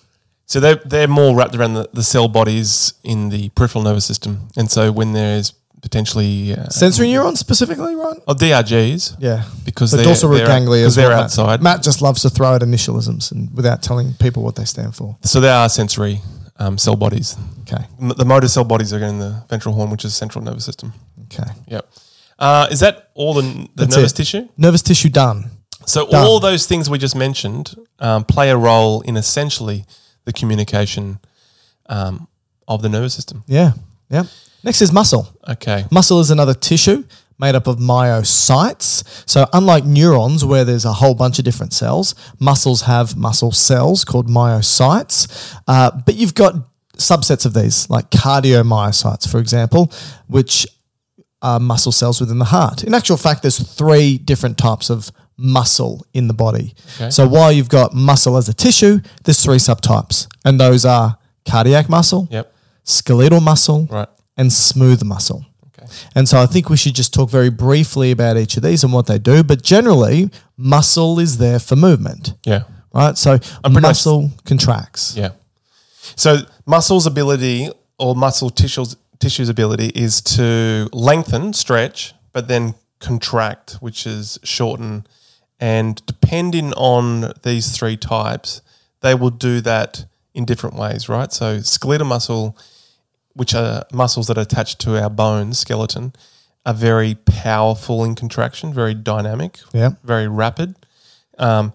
[SPEAKER 2] So they're, they're more wrapped around the, the cell bodies in the peripheral nervous system. And so when there's potentially. Uh,
[SPEAKER 1] Sensory neurons specifically, right?
[SPEAKER 2] oh, DRGs.
[SPEAKER 1] Yeah.
[SPEAKER 2] Because
[SPEAKER 1] the
[SPEAKER 2] they're-
[SPEAKER 1] dorsal root ganglia
[SPEAKER 2] because they're
[SPEAKER 1] Matt-
[SPEAKER 2] outside.
[SPEAKER 1] Matt just loves to throw out initialisms and without telling people what they stand for.
[SPEAKER 2] So they are sensory um, cell bodies.
[SPEAKER 1] Okay.
[SPEAKER 2] M- The motor cell bodies are in the ventral horn, which is central nervous system.
[SPEAKER 1] Okay.
[SPEAKER 2] Yep. Uh, is that all the, the
[SPEAKER 1] That's
[SPEAKER 2] nervous
[SPEAKER 1] it.
[SPEAKER 2] tissue?
[SPEAKER 1] Nervous tissue done.
[SPEAKER 2] So
[SPEAKER 1] Done.
[SPEAKER 2] all those things we just mentioned um, play a role in essentially the communication um, of the nervous system.
[SPEAKER 1] Yeah. Yeah. Next is muscle.
[SPEAKER 2] Okay.
[SPEAKER 1] Muscle is another tissue made up of myocytes. So, unlike neurons, where there's a whole bunch of different cells, muscles have muscle cells called myocytes. Uh, but you've got subsets of these, like cardiomyocytes, for example, which are muscle cells within the heart. In actual fact, there's three different types of muscle in the body. So, while you've got muscle as a tissue, there's three subtypes, and those are cardiac muscle,
[SPEAKER 2] Yep.
[SPEAKER 1] skeletal muscle,
[SPEAKER 2] Right.
[SPEAKER 1] And smooth muscle.
[SPEAKER 2] Okay.
[SPEAKER 1] And so I think we should just talk very briefly about each of these and what they do. But generally, muscle is there for movement,
[SPEAKER 2] Yeah.
[SPEAKER 1] right? So
[SPEAKER 2] pretty much-
[SPEAKER 1] muscle contracts.
[SPEAKER 2] Yeah. So muscle's ability or muscle tissues tissue's ability is to lengthen, stretch, but then contract, which is shorten. And depending on these three types, they will do that in different ways, right? So skeletal muscle, which are muscles that are attached to our bones, skeleton, are very powerful in contraction, very dynamic,
[SPEAKER 1] Yeah.
[SPEAKER 2] very rapid. Um,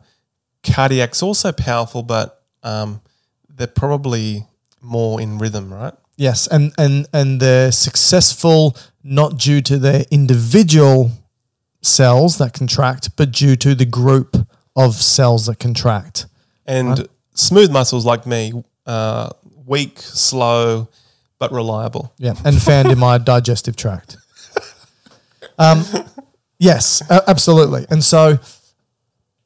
[SPEAKER 2] cardiac's also powerful, but um, they're probably more in rhythm, right?
[SPEAKER 1] Yes, and and and they're successful not due to their individual cells that contract, but due to the group of cells that contract.
[SPEAKER 2] And smooth muscles like me, uh, weak, slow, but reliable.
[SPEAKER 1] Yeah, and found in my digestive tract. Um, yes, absolutely. And so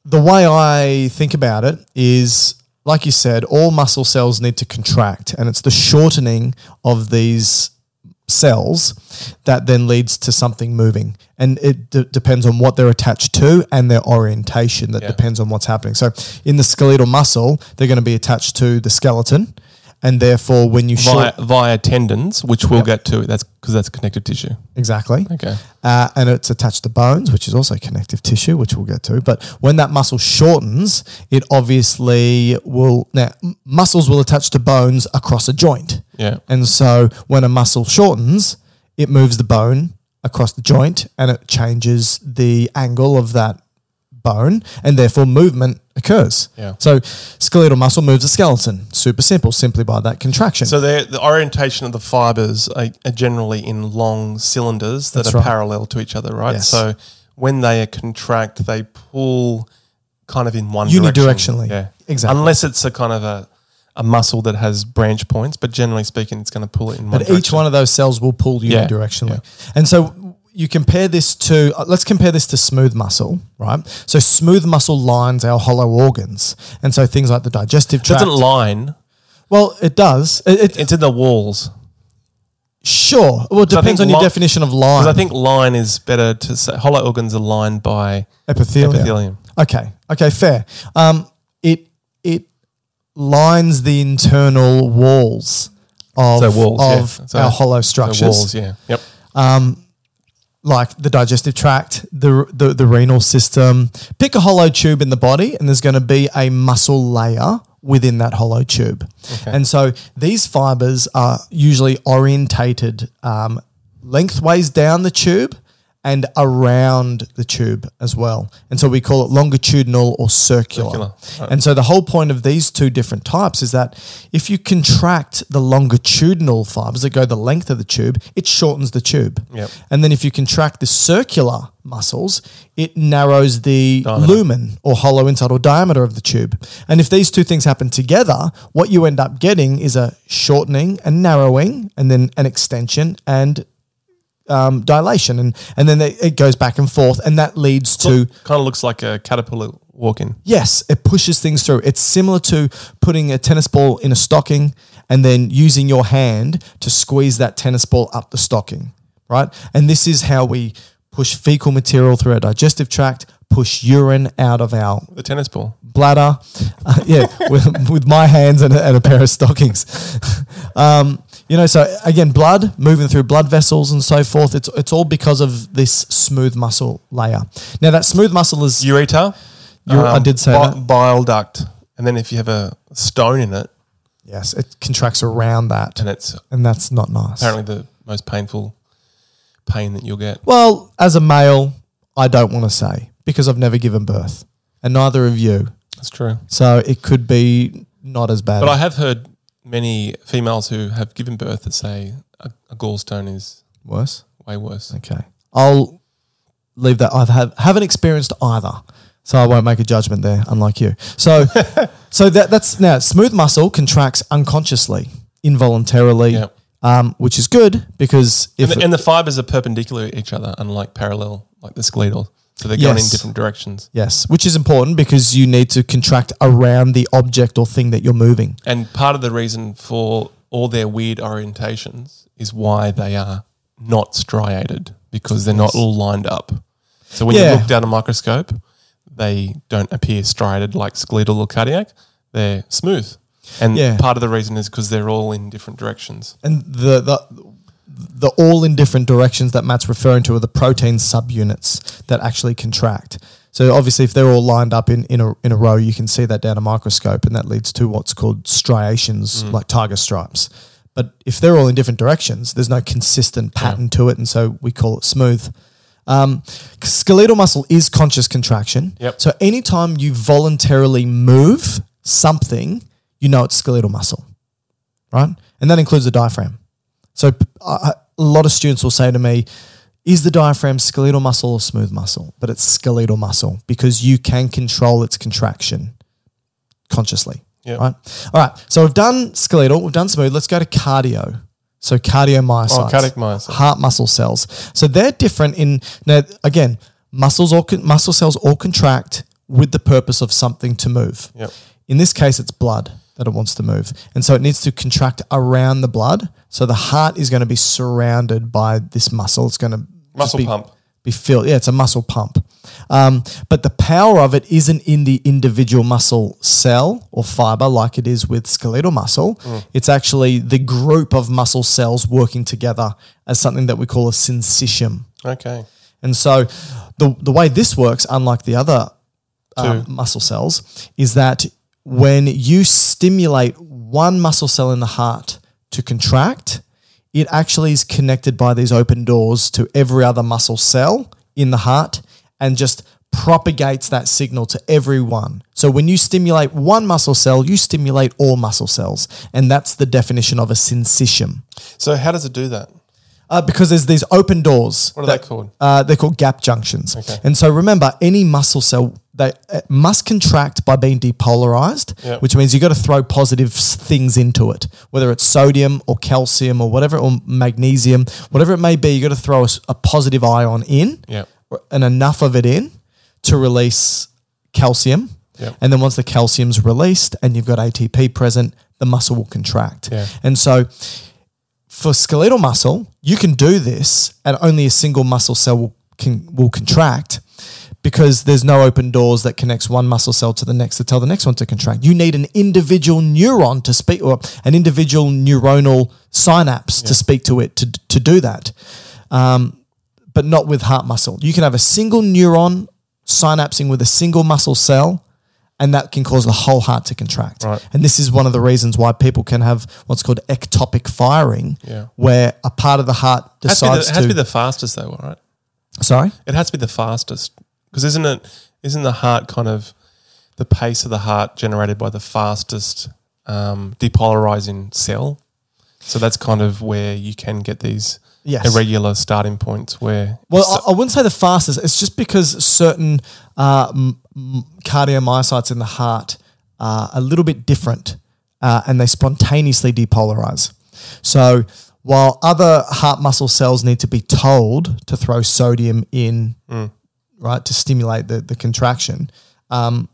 [SPEAKER 1] the way I think about it is, like you said, all muscle cells need to contract, and it's the shortening of these cells that then leads to something moving. And it d- depends on what they're attached to and their orientation. That
[SPEAKER 2] Yeah.
[SPEAKER 1] depends on what's happening. So in the skeletal muscle, they're going to be attached to the skeleton. And therefore, when you
[SPEAKER 2] Via,
[SPEAKER 1] short,
[SPEAKER 2] via tendons, which we'll get to. That's because that's connective tissue.
[SPEAKER 1] exactly,
[SPEAKER 2] Okay.
[SPEAKER 1] uh, and it's attached to bones, which is also connective tissue, which we'll get to. But when that muscle shortens, it obviously will. Now, muscles will attach to bones across a joint.
[SPEAKER 2] Yeah.
[SPEAKER 1] And so when a muscle shortens, it moves the bone across the joint and it changes the angle of that bone, and therefore movement occurs.
[SPEAKER 2] Yeah.
[SPEAKER 1] So skeletal muscle moves a skeleton. Super simple, simply by that contraction.
[SPEAKER 2] So the orientation of the fibers are, are generally in long cylinders that
[SPEAKER 1] That's
[SPEAKER 2] are
[SPEAKER 1] right.
[SPEAKER 2] parallel to each other, right?
[SPEAKER 1] Yes.
[SPEAKER 2] So when they contract, they pull kind of in one
[SPEAKER 1] Unidirectionally.
[SPEAKER 2] Direction. Yeah,
[SPEAKER 1] Exactly.
[SPEAKER 2] Unless it's a kind of a, a muscle that has branch points, but generally speaking, it's going to pull it in one
[SPEAKER 1] But
[SPEAKER 2] direction.
[SPEAKER 1] each one of those cells will pull
[SPEAKER 2] Yeah,
[SPEAKER 1] unidirectionally. And so you compare this to, uh, let's compare this to smooth muscle, right? So smooth muscle lines our hollow organs. And so things like the digestive
[SPEAKER 2] It
[SPEAKER 1] tract.
[SPEAKER 2] doesn't line;
[SPEAKER 1] well, it does. It, it,
[SPEAKER 2] it's in the walls.
[SPEAKER 1] sure. Well, it depends on your definition of line.
[SPEAKER 2] Because I think line is better to say. Hollow organs are lined by
[SPEAKER 1] epithelium.
[SPEAKER 2] epithelium.
[SPEAKER 1] Okay. Okay. Fair. Um, it it lines the internal walls of,
[SPEAKER 2] So walls, yeah. So-
[SPEAKER 1] our hollow
[SPEAKER 2] So
[SPEAKER 1] structures.
[SPEAKER 2] walls, yeah, yep.
[SPEAKER 1] Like the digestive tract, the, the the renal system. Pick a hollow tube in the body, and there's going to be a muscle layer within that hollow tube. And so these fibers are usually orientated um, lengthways down the tube and around the tube as well. And so we call it longitudinal or circular.
[SPEAKER 2] Circular, right.
[SPEAKER 1] And so the whole point of these two different types is that if you contract the longitudinal fibers that go the length of the tube, it shortens the tube.
[SPEAKER 2] Yep.
[SPEAKER 1] And then if you contract the circular muscles, it narrows the
[SPEAKER 2] Diameter.
[SPEAKER 1] lumen or hollow inside or diameter of the tube. And if these two things happen together, what you end up getting is a shortening and narrowing, and then an extension and um, dilation, and and then it it goes back and forth, and that leads to
[SPEAKER 2] kind of looks like a caterpillar walking.
[SPEAKER 1] Yes, it pushes things through. It's similar to putting a tennis ball in a stocking and then using your hand to squeeze that tennis ball up the stocking, right? And this is how we push fecal material through our digestive tract, push urine out of our
[SPEAKER 2] The tennis ball.
[SPEAKER 1] bladder. Uh, yeah, with, with my hands and a, and a pair of stockings. um, you know, so again, blood moving through blood vessels and so forth. It's it's all because of this smooth muscle layer. Now, that smooth muscle is
[SPEAKER 2] Ureter. Um,
[SPEAKER 1] I did say
[SPEAKER 2] bi-
[SPEAKER 1] that.
[SPEAKER 2] Bile duct. And then if you have a stone in it,
[SPEAKER 1] yes, it contracts around that,
[SPEAKER 2] and it's
[SPEAKER 1] and that's not nice.
[SPEAKER 2] apparently the most painful pain that you'll get.
[SPEAKER 1] Well, as a male, I don't want to say because I've never given birth, and neither of you.
[SPEAKER 2] That's true.
[SPEAKER 1] So it could be not as bad.
[SPEAKER 2] But I have heard many females who have given birth that say a, a gallstone is
[SPEAKER 1] worse.
[SPEAKER 2] way worse.
[SPEAKER 1] Okay, I'll leave that. I have haven't experienced either, so I won't make a judgment there. Unlike you, so so that that's now smooth muscle contracts unconsciously, involuntarily,
[SPEAKER 2] Yep.
[SPEAKER 1] um, which is good because if
[SPEAKER 2] And the, and the fibers are perpendicular to each other, unlike parallel, like the skeletal. So they're going in different directions.
[SPEAKER 1] yes, which is important because you need to contract around the object or thing that you're moving.
[SPEAKER 2] And part of the reason for all their weird orientations is why they are not striated because they're not all lined up. So when
[SPEAKER 1] Yeah.
[SPEAKER 2] you look down a microscope, they don't appear striated like skeletal or cardiac. They're smooth. And
[SPEAKER 1] Yeah.
[SPEAKER 2] part of the reason is because they're all in different directions.
[SPEAKER 1] And the the the all in different directions that Matt's referring to are the protein subunits that actually contract. So obviously, if they're all lined up in, in a in a row, you can see that down a microscope, and that leads to what's called striations, like tiger stripes. But if they're all in different directions, there's no consistent pattern to it, and so we call it smooth. Um, skeletal muscle is conscious contraction.
[SPEAKER 2] Yep.
[SPEAKER 1] So anytime you voluntarily move something, you know it's skeletal muscle, right? And that includes the diaphragm. So I- a lot of students will say to me, is the diaphragm skeletal muscle or smooth muscle? But it's skeletal muscle because you can control its contraction consciously.
[SPEAKER 2] Yeah.
[SPEAKER 1] Right. All right. So we've done skeletal, we've done smooth. Let's go to cardio. So cardiomyocytes,
[SPEAKER 2] Oh, cardiac myocytes.
[SPEAKER 1] heart muscle cells. So they're different in now. Again, muscles con- muscle cells all contract with the purpose of something to move.
[SPEAKER 2] Yep.
[SPEAKER 1] In this case, it's blood that it wants to move. And so it needs to contract around the blood. So the heart is going to be surrounded by this muscle. It's going to
[SPEAKER 2] Muscle
[SPEAKER 1] be,
[SPEAKER 2] pump.
[SPEAKER 1] Be filled. Yeah, it's a muscle pump. Um, but the power of it isn't in the individual muscle cell or fiber like it is with skeletal muscle.
[SPEAKER 2] Mm.
[SPEAKER 1] It's actually the group of muscle cells working together as something that we call a syncytium.
[SPEAKER 2] Okay.
[SPEAKER 1] And so the, the way this works, unlike the other um, muscle cells, is that when you stimulate one muscle cell in the heart to contract, it actually is connected by these open doors to every other muscle cell in the heart and just propagates that signal to everyone. So when you stimulate one muscle cell, you stimulate all muscle cells. And that's the definition of a syncytium.
[SPEAKER 2] So how does it do that?
[SPEAKER 1] Uh, because there's these open doors.
[SPEAKER 2] What are
[SPEAKER 1] that-
[SPEAKER 2] they called?
[SPEAKER 1] Uh, they're called gap junctions.
[SPEAKER 2] Okay.
[SPEAKER 1] And so remember, any muscle cell they must contract by being depolarized,
[SPEAKER 2] Yep.
[SPEAKER 1] which means you've got to throw positive things into it, whether it's sodium or calcium or whatever, or magnesium, whatever it may be. you've got to throw a positive ion in,
[SPEAKER 2] Yep.
[SPEAKER 1] and enough of it in to release calcium.
[SPEAKER 2] Yep.
[SPEAKER 1] And then once the calcium's released and you've got ATP present, the muscle will contract.
[SPEAKER 2] Yeah.
[SPEAKER 1] And so for skeletal muscle, you can do this and only a single muscle cell will, can, will contract because there's no open doors that connects one muscle cell to the next to tell the next one to contract. You need an individual neuron to speak or an individual neuronal synapse to speak to it to, to do that. Um, but not with heart muscle. You can have a single neuron synapsing with a single muscle cell, and that can cause the whole heart to contract.
[SPEAKER 2] Right.
[SPEAKER 1] And this is one of the reasons why people can have what's called ectopic firing,
[SPEAKER 2] Yeah.
[SPEAKER 1] where a part of the heart
[SPEAKER 2] Has to, be the, it has to
[SPEAKER 1] to.
[SPEAKER 2] be the fastest though, right?
[SPEAKER 1] Sorry.
[SPEAKER 2] It has to be the fastest because isn't it? Isn't the heart kind of the pace of the heart generated by the fastest um, depolarizing cell? So that's kind of where you can get these
[SPEAKER 1] Yes.
[SPEAKER 2] irregular starting points where
[SPEAKER 1] Well,
[SPEAKER 2] so-
[SPEAKER 1] I, I wouldn't say the fastest. It's just because certain uh, m- m- cardiomyocytes in the heart are a little bit different uh, and they spontaneously depolarize. So while other heart muscle cells need to be told to throw sodium in, right, to stimulate the, the contraction, um,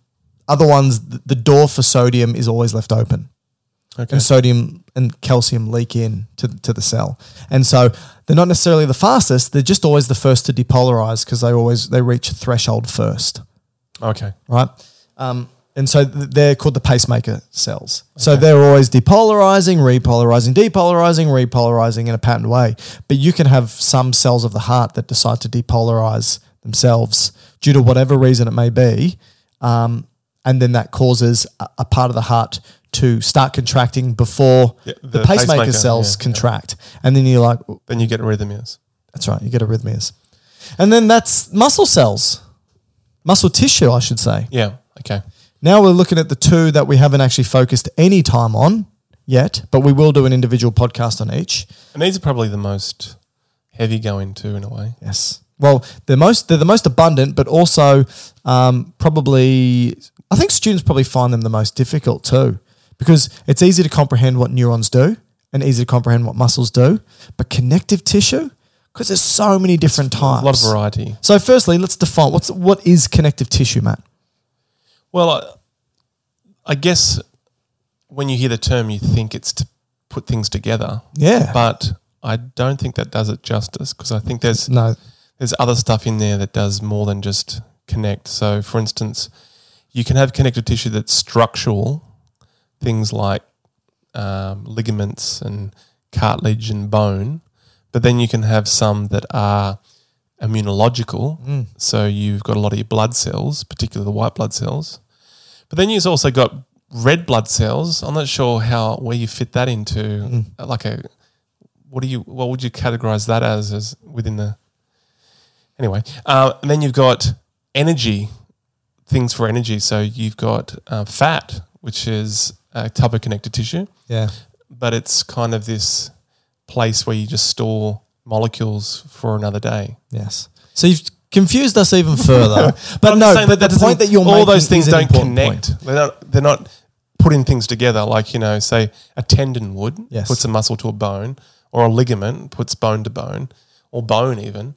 [SPEAKER 1] other ones, the door for sodium is always left open
[SPEAKER 2] okay.
[SPEAKER 1] and sodium and calcium leak in to, to the cell. And so they're not necessarily the fastest, they're just always the first to depolarize because they always they reach threshold first,
[SPEAKER 2] okay.
[SPEAKER 1] right? Um, and so th- they're called the pacemaker cells. So they're always depolarizing, repolarizing, depolarizing, repolarizing in a patterned way. But you can have some cells of the heart that decide to depolarize themselves due to whatever reason it may be. Um, and then that causes a, a part of the heart to start contracting before
[SPEAKER 2] Yeah,
[SPEAKER 1] the,
[SPEAKER 2] the
[SPEAKER 1] pacemaker,
[SPEAKER 2] pacemaker,
[SPEAKER 1] cells
[SPEAKER 2] yeah, yeah.
[SPEAKER 1] contract. And then you're like,
[SPEAKER 2] Then you get arrhythmias.
[SPEAKER 1] that's right, you get arrhythmias. And then that's muscle cells, muscle tissue, I should say.
[SPEAKER 2] Yeah. Okay.
[SPEAKER 1] Now we're looking at the two that we haven't actually focused any time on yet, but we will do an individual podcast on each.
[SPEAKER 2] And these are probably the most heavy going too, in a way.
[SPEAKER 1] Yes. Well, they're most they're the most abundant, but also um, probably I think students probably find them the most difficult too, because it's easy to comprehend what neurons do and easy to comprehend what muscles do, but connective tissue, because there's so many different types.
[SPEAKER 2] A lot of variety.
[SPEAKER 1] So, firstly, let's define what's what is connective tissue, Matt.
[SPEAKER 2] Well, I, I guess when you hear the term, you think it's to put things together.
[SPEAKER 1] Yeah.
[SPEAKER 2] But I don't think that does it justice because I think there's
[SPEAKER 1] No.
[SPEAKER 2] There's other stuff in there that does more than just connect. So, for instance, you can have connective tissue that's structural, things like um, ligaments and cartilage and bone, but then you can have some that are immunological. So, you've got a lot of your blood cells, particularly the white blood cells. But then you've also got red blood cells. I'm not sure how where you fit that into like a what do you what would you categorize that as as within the anyway uh, and then you've got energy things for energy so you've got uh, fat which is a type of connective tissue
[SPEAKER 1] Yeah.
[SPEAKER 2] but it's kind of this place where you just store molecules for another day
[SPEAKER 1] Yes. So you've confused us even further. but
[SPEAKER 2] I'm
[SPEAKER 1] no,
[SPEAKER 2] saying
[SPEAKER 1] but
[SPEAKER 2] that
[SPEAKER 1] the point that you're
[SPEAKER 2] all those things don't connect
[SPEAKER 1] point.
[SPEAKER 2] they're not they're not putting things together like you know say a tendon would
[SPEAKER 1] Yes.
[SPEAKER 2] puts a muscle to a bone or a ligament puts bone to bone or bone even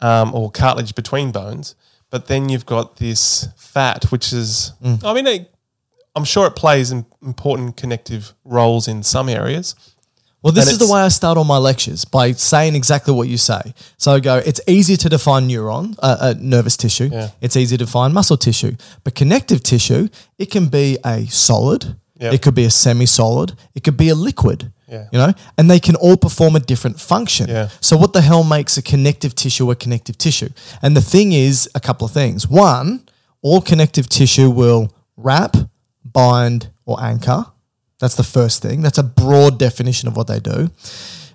[SPEAKER 2] um, or cartilage between bones but then you've got this fat which is
[SPEAKER 1] Mm.
[SPEAKER 2] i mean it, i'm sure it plays im- important connective roles in some areas
[SPEAKER 1] Well, this is the way I start all my lectures by saying exactly what you say. So I go, it's easy to define neuron, uh, uh, nervous tissue.
[SPEAKER 2] Yeah.
[SPEAKER 1] It's easy to define muscle tissue. But connective tissue, it can be a solid,
[SPEAKER 2] Yeah.
[SPEAKER 1] it could be a semi-solid, it could be a liquid.
[SPEAKER 2] Yeah.
[SPEAKER 1] You know, and they can all perform a different function.
[SPEAKER 2] Yeah.
[SPEAKER 1] So what the hell makes a connective tissue a connective tissue? And the thing is a couple of things. One, all connective tissue will wrap, bind, or anchor. That's the first thing. That's a broad definition of what they do.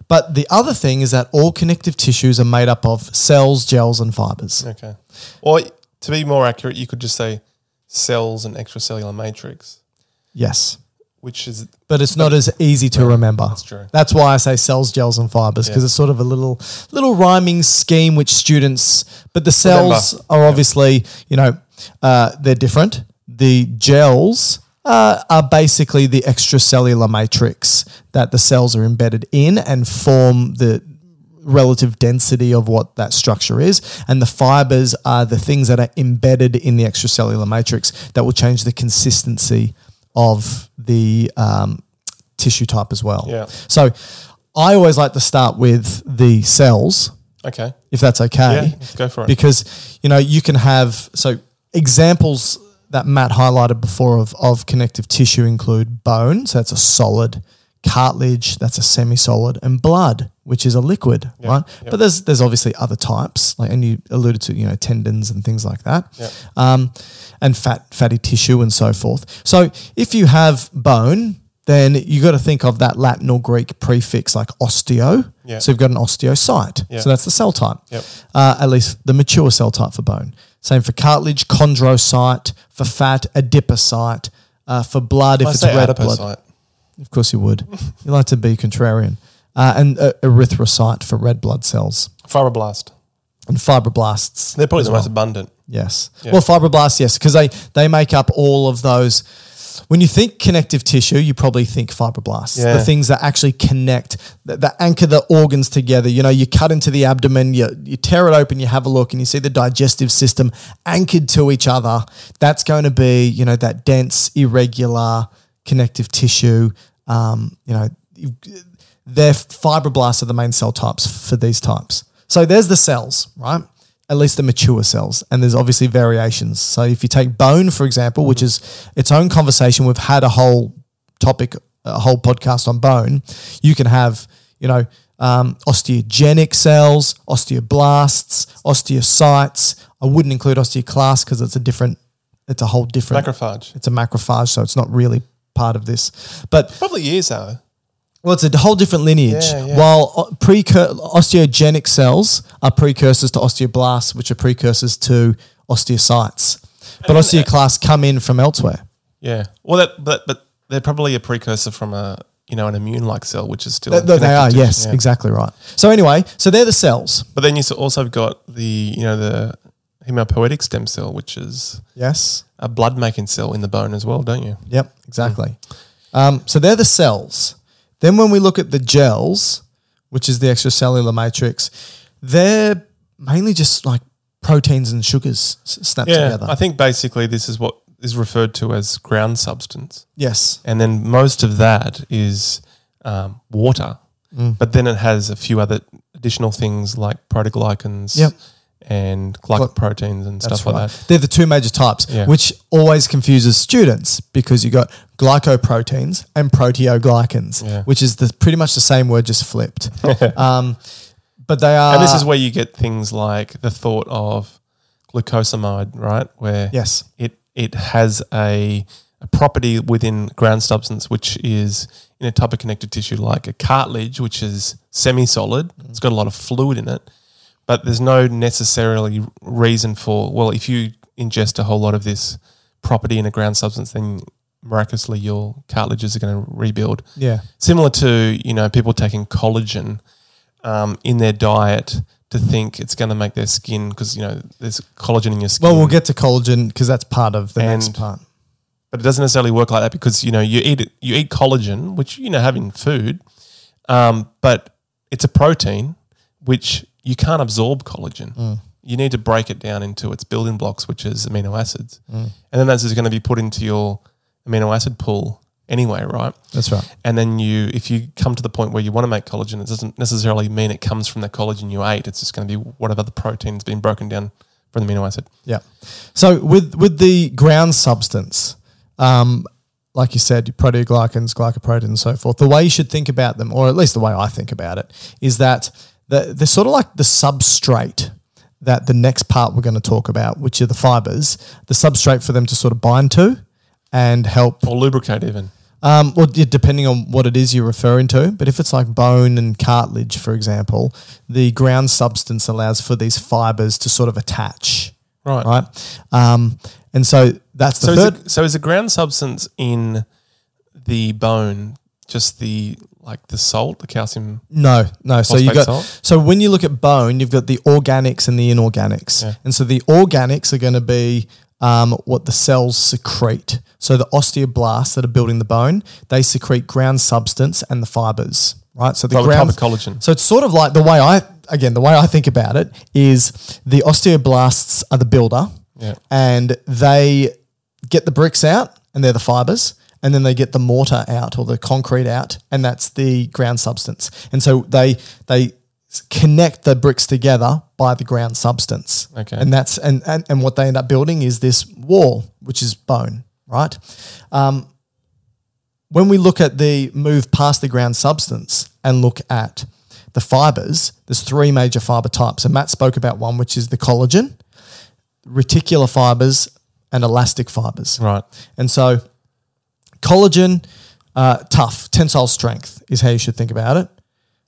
[SPEAKER 1] But the other thing is that all connective tissues are made up of cells, gels, and fibers.
[SPEAKER 2] okay or to be more accurate you could just say cells and extracellular matrix
[SPEAKER 1] Yes.
[SPEAKER 2] Which is
[SPEAKER 1] But it's not as easy to remember. That's
[SPEAKER 2] true.
[SPEAKER 1] That's why I say cells, gels, and fibers because
[SPEAKER 2] Yeah.
[SPEAKER 1] it's sort of a little little rhyming scheme which students. But the cells
[SPEAKER 2] Remember.
[SPEAKER 1] are obviously you know uh, they're different. The gels uh, are basically the extracellular matrix that the cells are embedded in and form the relative density of what that structure is. And the fibers are the things that are embedded in the extracellular matrix that will change the consistency of the um, tissue type as well.
[SPEAKER 2] Yeah.
[SPEAKER 1] So I always like to start with the cells,
[SPEAKER 2] okay
[SPEAKER 1] if that's okay.
[SPEAKER 2] Yeah, go for it.
[SPEAKER 1] Because, you know, you can have, so examples that Matt highlighted before of, of connective tissue include bone, so that's a solid, cartilage, that's a semi-solid, and blood, which is a liquid, right? But there's there's obviously other types, like and you alluded to, you know, tendons and things like that, um, and fat fatty tissue and so forth. So if you have bone, then you got to think of that Latin or Greek prefix like osteo.
[SPEAKER 2] Yeah.
[SPEAKER 1] So you've got an osteocyte. So that's the cell type.
[SPEAKER 2] Yep.
[SPEAKER 1] Uh, at least the mature cell type for bone. Same for cartilage, chondrocyte. For fat, adipocyte. Uh, for blood, if
[SPEAKER 2] I
[SPEAKER 1] it's red blood. Of course you would. you like to be contrarian. Uh, and uh, erythrocyte for red blood cells.
[SPEAKER 2] Fibroblast.
[SPEAKER 1] And fibroblasts.
[SPEAKER 2] They're probably the
[SPEAKER 1] well.
[SPEAKER 2] most abundant.
[SPEAKER 1] Yes.
[SPEAKER 2] Yeah.
[SPEAKER 1] Well, fibroblasts, yes, because they they make up all of those. When you think connective tissue, you probably think fibroblasts,
[SPEAKER 2] Yeah.
[SPEAKER 1] the things that actually connect, that, that anchor the organs together. You know, you cut into the abdomen, you you tear it open, you have a look, and you see the digestive system anchored to each other. That's going to be, you know, that dense, irregular connective tissue. Um, you know, their fibroblasts are the main cell types for these types. So there's the cells, right? At least the mature cells. And there's obviously variations. So if you take bone, for example, which is its own conversation, we've had a whole topic, a whole podcast on bone. You can have, you know, um, osteogenic cells, osteoblasts, osteocytes. I wouldn't include osteoclast because it's a different, it's a whole different,
[SPEAKER 2] Macrophage.
[SPEAKER 1] it's a macrophage. So it's not really part of this. But
[SPEAKER 2] Probably is though.
[SPEAKER 1] Well, it's a whole different lineage.
[SPEAKER 2] Yeah, yeah.
[SPEAKER 1] While uh, o- precur- osteogenic cells are precursors to osteoblasts, which are precursors to osteocytes. But osteoclasts uh, come in from elsewhere.
[SPEAKER 2] Yeah. Well, that but but they're probably a precursor from a you know an immune like cell, which is still
[SPEAKER 1] Th- th- they are,
[SPEAKER 2] to-
[SPEAKER 1] yes,
[SPEAKER 2] yeah.
[SPEAKER 1] exactly right. So anyway, so they're the cells.
[SPEAKER 2] But then you also got the you know the hematopoietic stem cell, which is
[SPEAKER 1] Yes.
[SPEAKER 2] a blood making cell in the bone as well, don't you?
[SPEAKER 1] Yep, exactly. Hmm. Um, so they're the cells. Then when we look at the gels, which is the extracellular matrix, they're mainly just like proteins and sugars snapped
[SPEAKER 2] Yeah.
[SPEAKER 1] together.
[SPEAKER 2] I think basically this is what is referred to as ground substance.
[SPEAKER 1] yes.
[SPEAKER 2] and then most of that is um, water.
[SPEAKER 1] Mm.
[SPEAKER 2] But then it has a few other additional things like proteoglycans
[SPEAKER 1] Yep.
[SPEAKER 2] And glycoproteins and
[SPEAKER 1] That's
[SPEAKER 2] stuff like that.
[SPEAKER 1] They're the two major types,
[SPEAKER 2] Yeah.
[SPEAKER 1] which always confuses students because you got glycoproteins and proteoglycans,
[SPEAKER 2] Yeah.
[SPEAKER 1] which is the pretty much the same word just flipped. um, but they are.
[SPEAKER 2] and this is where you get things like the thought of glucosamine, right? Where
[SPEAKER 1] Yes.
[SPEAKER 2] it it has a, a property within ground substance which is in a type of connective tissue like a cartilage, which is semi-solid. It's got a lot of fluid in it, but there's no necessarily reason for well, if you ingest a whole lot of this property in a ground substance, then miraculously your cartilages are going to rebuild.
[SPEAKER 1] yeah.
[SPEAKER 2] Similar to you know people taking collagen um, in their diet to think it's going to make their skin because you know there's collagen in your skin.
[SPEAKER 1] Well, we'll get to collagen because that's part of the next part.
[SPEAKER 2] but it doesn't necessarily work like that because you know you eat it, you eat collagen, which you know have in food, um, but it's a protein which you can't absorb collagen.
[SPEAKER 1] Mm.
[SPEAKER 2] You need to break it down into its building blocks, which is amino acids,
[SPEAKER 1] Mm.
[SPEAKER 2] and then that's just going to be put into your amino acid pool anyway, right?
[SPEAKER 1] That's right.
[SPEAKER 2] And then you, if you come to the point where you want to make collagen, it doesn't necessarily mean it comes from the collagen you ate. It's just going to be whatever the protein's been broken down from the amino acid.
[SPEAKER 1] Yeah. So with with the ground substance, um, like you said, proteoglycans, glycoproteins, and so forth. The way you should think about them, or at least the way I think about it, is that the, they're sort of like the substrate that the next part we're going to talk about, which are the fibers, the substrate for them to sort of bind to and help
[SPEAKER 2] Or lubricate even.
[SPEAKER 1] um, well, depending on what it is you're referring to, but if it's like bone and cartilage, for example, the ground substance allows for these fibers to sort of attach,
[SPEAKER 2] Right.
[SPEAKER 1] right? Um, and so that's the
[SPEAKER 2] So
[SPEAKER 1] third.
[SPEAKER 2] is, it, so is the ground substance in the bone just the like the salt, the calcium?
[SPEAKER 1] no, no. So you got
[SPEAKER 2] salt?
[SPEAKER 1] so when you look at bone, you've got the organics and the inorganics,
[SPEAKER 2] Yeah.
[SPEAKER 1] and so the organics are going to be um, what the cells secrete. So the osteoblasts that are building the bone, they secrete ground substance and the fibers, right? So the
[SPEAKER 2] a
[SPEAKER 1] ground
[SPEAKER 2] collagen.
[SPEAKER 1] So it's sort of like the way I again the way I think about it is the osteoblasts are the builder,
[SPEAKER 2] Yeah.
[SPEAKER 1] and they get the bricks out, and they're the fibers, and then they get the mortar out or the concrete out, and that's the ground substance. And so they they connect the bricks together by the ground substance.
[SPEAKER 2] Okay.
[SPEAKER 1] and that's and and, and what they end up building is this wall, which is bone, right? Um, when we look at the move past the ground substance and look at the fibers, there's three major fiber types. And Matt spoke about one, which is the collagen, reticular fibers, and elastic fibers.
[SPEAKER 2] Right.
[SPEAKER 1] And so collagen Uh, tough, tensile strength is how you should think about it.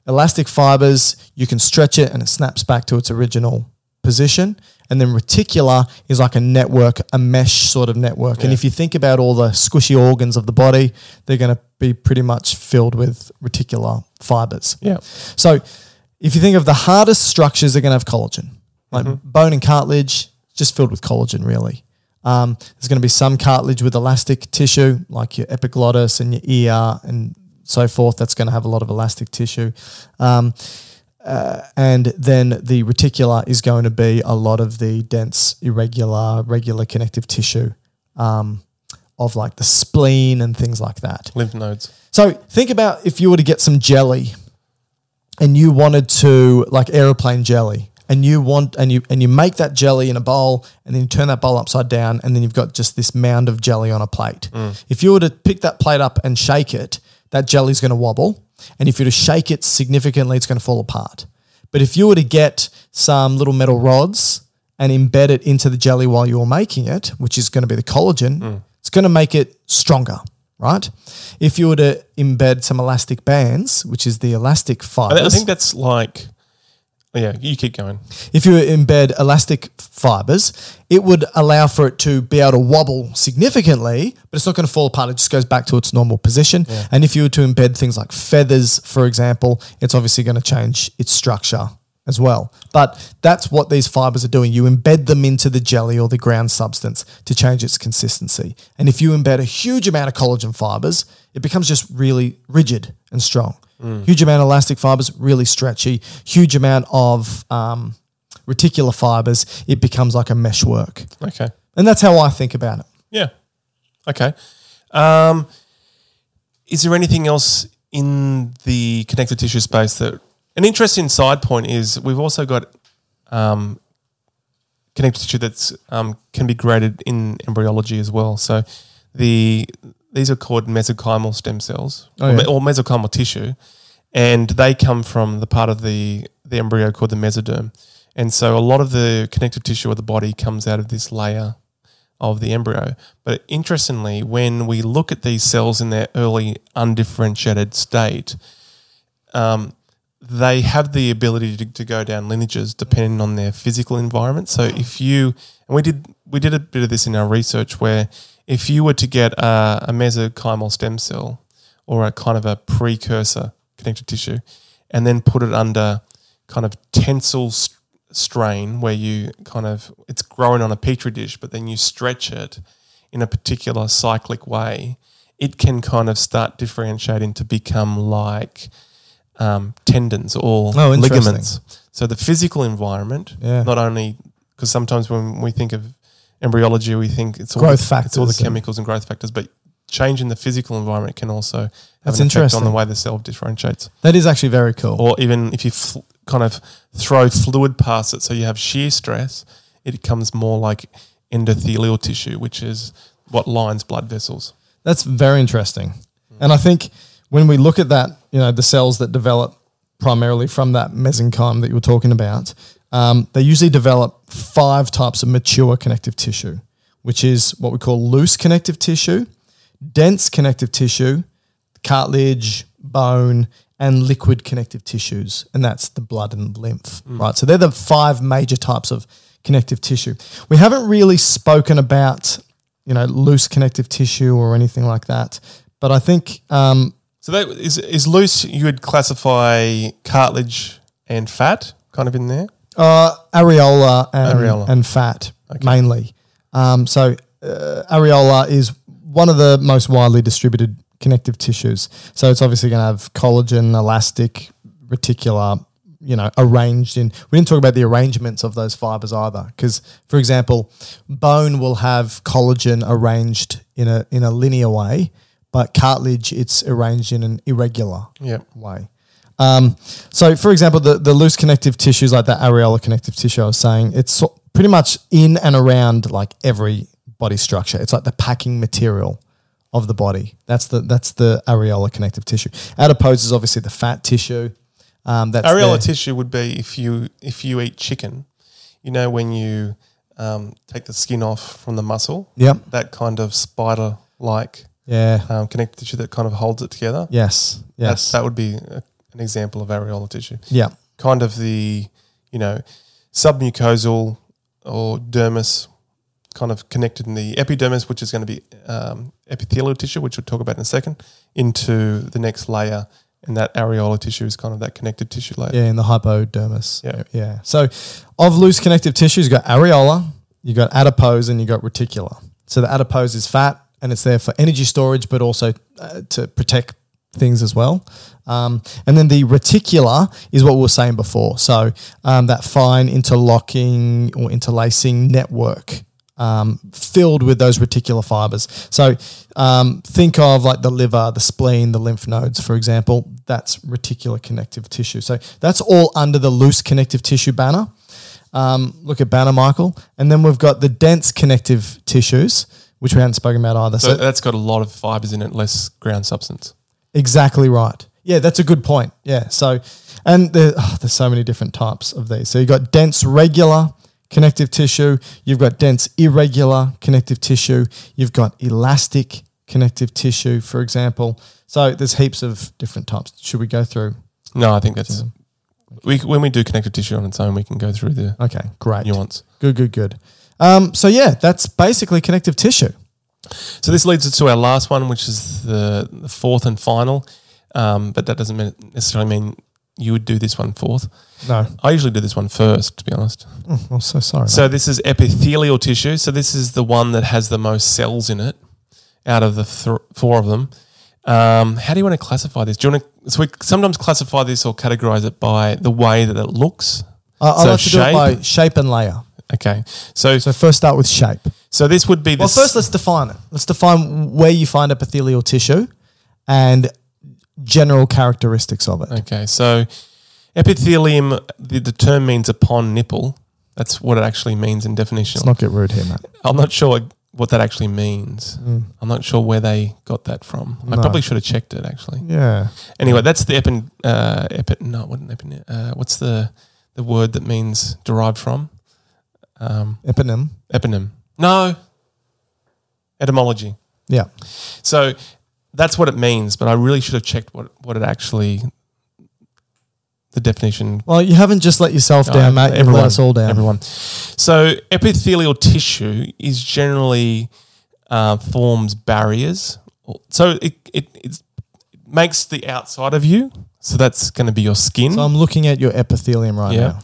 [SPEAKER 1] Elastic fibers, you can stretch it and it snaps back to its original position. And then reticular is like a network, a mesh sort of network. And if you think about all the squishy organs of the body, they're going to be pretty much filled with reticular fibers.
[SPEAKER 2] Yeah.
[SPEAKER 1] So if you think of the hardest structures, they're going to have collagen, like bone and cartilage, just filled with collagen, really. Um, there's going to be some cartilage with elastic tissue, like your epiglottis and your ear and so forth. That's going to have a lot of elastic tissue. Um, uh, and then the reticular is going to be a lot of the dense, irregular, regular connective tissue um, of like the spleen and things like that.
[SPEAKER 2] Lymph nodes.
[SPEAKER 1] So think about if you were to get some jelly and you wanted to like aeroplane jelly and you want and you and you make that jelly in a bowl and then you turn that bowl upside down and then you've got just this mound of jelly on a plate. Mm. If you were to pick that plate up and shake it, that jelly's going to wobble. And if you were to shake it significantly, it's going to fall apart. But if you were to get some little metal rods and embed it into the jelly while you're making it, which is going to be the collagen, mm. it's going to make it stronger, right? If you were to embed some elastic bands, which is the elastic fibers,
[SPEAKER 2] I think that's like, yeah, you keep going.
[SPEAKER 1] if you embed elastic fibers, it would allow for it to be able to wobble significantly, but it's not going to fall apart. It just goes back to its normal position. And if you were to embed things like feathers, for example, it's obviously going to change its structure as well. But that's what these fibers are doing. You embed them into the jelly or the ground substance to change its consistency. And if you embed a huge amount of collagen fibers, it becomes just really rigid and strong. Huge amount of elastic fibers, really stretchy. Huge amount of um, reticular fibers, it becomes like a meshwork.
[SPEAKER 2] Okay.
[SPEAKER 1] And that's how I think about it.
[SPEAKER 2] Yeah. Okay. Um, is there anything else in the connective tissue space that an interesting side point is we've also got um, connective tissue that's um, can be graded in embryology as well. So the these are called mesenchymal stem cells
[SPEAKER 1] Oh,
[SPEAKER 2] or,
[SPEAKER 1] yeah.
[SPEAKER 2] or mesenchymal tissue, and they come from the part of the the embryo called the mesoderm. And so a lot of the connective tissue of the body comes out of this layer of the embryo. But interestingly, when we look at these cells in their early undifferentiated state, um, they have the ability to, to go down lineages depending on their physical environment. So if you and we did we did a bit of this in our research where if you were to get a, a mesenchymal stem cell or a kind of a precursor connective tissue and then put it under kind of tensile st- strain where you kind of it's growing on a petri dish but then you stretch it in a particular cyclic way it can kind of start differentiating to become like um, tendons or
[SPEAKER 1] Oh,
[SPEAKER 2] ligaments so the physical environment
[SPEAKER 1] Yeah.
[SPEAKER 2] not only because sometimes when we think of embryology we think it's all
[SPEAKER 1] Growth
[SPEAKER 2] the, it's all the chemicals and growth factors but change in the physical environment can also have
[SPEAKER 1] That's
[SPEAKER 2] an effect on the way the cell differentiates
[SPEAKER 1] That is actually very cool.
[SPEAKER 2] or even if you fl- kind of throw fluid past it, so you have shear stress, it becomes more like endothelial tissue, which is what lines blood vessels.
[SPEAKER 1] That's very interesting. And I think when we look at that, you know, the cells that develop primarily from that mesenchyme that you were talking about, um, they usually develop five types of mature connective tissue, which is what we call loose connective tissue, dense connective tissue, cartilage, bone, and liquid connective tissues. And that's the blood and lymph, right? So they're the five major types of connective tissue. We haven't really spoken about, you know, loose connective tissue or anything like that. But I think um,
[SPEAKER 2] So that is is loose. You would classify cartilage and fat kind of in there.
[SPEAKER 1] Uh, areola and,
[SPEAKER 2] Areola.
[SPEAKER 1] and fat mainly. Um, so uh, areola is one of the most widely distributed connective tissues. So it's obviously going to have collagen, elastic, reticular, you know, arranged in. We didn't talk about the arrangements of those fibers either, because for example, bone will have collagen arranged in a in a linear way, but cartilage it's arranged in an irregular
[SPEAKER 2] Yeah.
[SPEAKER 1] way. Um, so, for example, the, the loose connective tissues, like that areola connective tissue I was saying, it's so, pretty much in and around like every body structure. It's like the packing material of the body. That's the that's the areola connective tissue. Adipose is obviously the fat tissue. Um, that's
[SPEAKER 2] Areola
[SPEAKER 1] there.
[SPEAKER 2] tissue would be if you if you eat chicken, you know when you um, take the skin off from the muscle.
[SPEAKER 1] Yep.
[SPEAKER 2] That kind of spider like
[SPEAKER 1] Yeah.
[SPEAKER 2] um, connective tissue that kind of holds it together.
[SPEAKER 1] Yes. Yes.
[SPEAKER 2] that would be a, an example of areolar tissue.
[SPEAKER 1] yeah.
[SPEAKER 2] Kind of the, you know, submucosal or dermis kind of connected in the epidermis, which is going to be um, epithelial tissue, which we'll talk about in a second, into the next layer. And that areolar tissue is kind of that connected tissue layer.
[SPEAKER 1] Yeah, in the hypodermis.
[SPEAKER 2] Yeah.
[SPEAKER 1] Yeah. So of loose connective tissues, you've got areola, you've got adipose, and you've got reticular. So the adipose is fat and it's there for energy storage, but also uh, to protect things as well. Um, and then the reticular is what we were saying before. So um, that fine interlocking or interlacing network um, filled with those reticular fibers. So um, think of like the liver, the spleen, the lymph nodes, for example. That's reticular connective tissue. So that's all under the loose connective tissue banner. Um, look at banner, Michael. And then we've got the dense connective tissues, which we hadn't spoken about either.
[SPEAKER 2] So
[SPEAKER 1] So,
[SPEAKER 2] that's got a lot of fibers in it, less ground substance.
[SPEAKER 1] exactly right. Yeah, that's a good point. Yeah. So, and there, oh, there's so many different types of these. So you've got dense regular connective tissue, you've got dense irregular connective tissue, you've got elastic connective tissue, for example. So there's heaps of different types. Should we go through?
[SPEAKER 2] No, I think that's we when we do connective tissue on its own, we can go through the
[SPEAKER 1] Okay, great.
[SPEAKER 2] nuance.
[SPEAKER 1] Good, good, good. Um, so yeah, that's basically connective tissue.
[SPEAKER 2] So this leads us to our last one, which is the, the fourth and final. Um, but that doesn't mean, necessarily mean you would do this one fourth.
[SPEAKER 1] No,
[SPEAKER 2] I usually do this one first, to be honest.
[SPEAKER 1] I'm so sorry.
[SPEAKER 2] So this is epithelial tissue. So this is the one that has the most cells in it out of the th- four of them. Um, how do you want to classify this? Do you want to? So we sometimes classify this or categorize it by the way that it looks.
[SPEAKER 1] I, I
[SPEAKER 2] so
[SPEAKER 1] like to do it by shape and layer.
[SPEAKER 2] Okay, so
[SPEAKER 1] So first start with shape.
[SPEAKER 2] so this would be
[SPEAKER 1] Well, first let's define it. Let's define where you find epithelial tissue and general characteristics of it.
[SPEAKER 2] Okay, so epithelium, the, the term means upon nipple. That's what it actually means in definition.
[SPEAKER 1] Let's not get rude here, Matt.
[SPEAKER 2] I'm not sure what that actually means. I'm not sure where they got that from. I probably should have checked it actually.
[SPEAKER 1] Yeah.
[SPEAKER 2] Anyway, that's the epin, uh, epin, no, what an epin, uh, what's the, the word that means derived from? Um,
[SPEAKER 1] Eponym.
[SPEAKER 2] eponym. No. Etymology.
[SPEAKER 1] Yeah.
[SPEAKER 2] So that's what it means, but I really should have checked what, what it actually, the definition
[SPEAKER 1] Well, you haven't just let yourself down,
[SPEAKER 2] No,
[SPEAKER 1] Matt. You've let us all down.
[SPEAKER 2] Everyone. So epithelial tissue is generally uh, forms barriers. So it, it, it makes the outside of you. So that's going to be your skin.
[SPEAKER 1] So I'm looking at your epithelium right
[SPEAKER 2] Yeah.
[SPEAKER 1] now.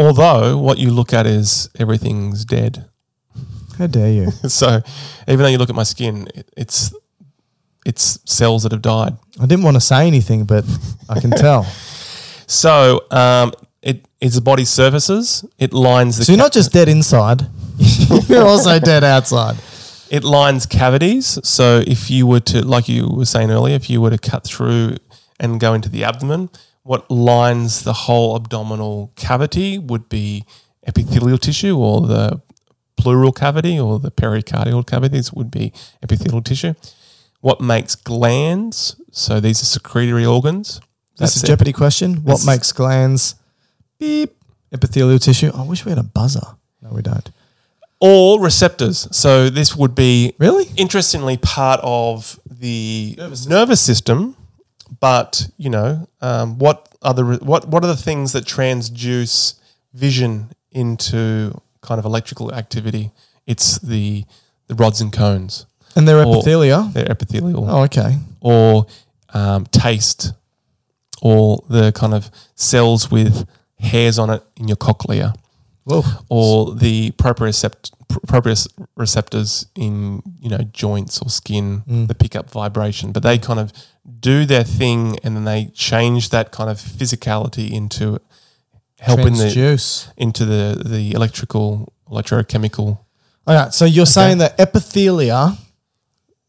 [SPEAKER 2] Although what you look at is everything's dead.
[SPEAKER 1] How dare you?
[SPEAKER 2] So even though you look at my skin, it, it's it's cells that have died.
[SPEAKER 1] I didn't want to say anything, but I can tell.
[SPEAKER 2] So um, it it's the body surfaces. It lines the
[SPEAKER 1] So you're
[SPEAKER 2] ca-
[SPEAKER 1] not just dead inside, you're also dead outside.
[SPEAKER 2] It lines cavities. So if you were to, like you were saying earlier, if you were to cut through and go into the abdomen, what lines the whole abdominal cavity would be epithelial tissue or the pleural cavity or the pericardial cavities would be epithelial tissue. What makes glands? So these are secretory organs.
[SPEAKER 1] This is
[SPEAKER 2] That's.
[SPEAKER 1] Jeopardy question. What
[SPEAKER 2] This-
[SPEAKER 1] makes glands beep epithelial tissue? I wish we had a buzzer. No, we don't.
[SPEAKER 2] Or receptors. So this would be
[SPEAKER 1] Really?
[SPEAKER 2] interestingly part of the nervous system, but you know um, what other what what are the things that transduce vision into kind of electrical activity? It's the the rods and cones.
[SPEAKER 1] And they're epithelia.
[SPEAKER 2] They're epithelial,
[SPEAKER 1] Oh, okay.
[SPEAKER 2] or um, taste, or the kind of cells with hairs on it in your cochlea
[SPEAKER 1] Whoa.
[SPEAKER 2] or the propriocept- proprioceptors in you know joints or skin mm. that pick up vibration, but they kind of do their thing and then they change that kind of physicality into helping the
[SPEAKER 1] Transduce.
[SPEAKER 2] into the the electrical electrochemical.
[SPEAKER 1] All right. So you're saying that epithelia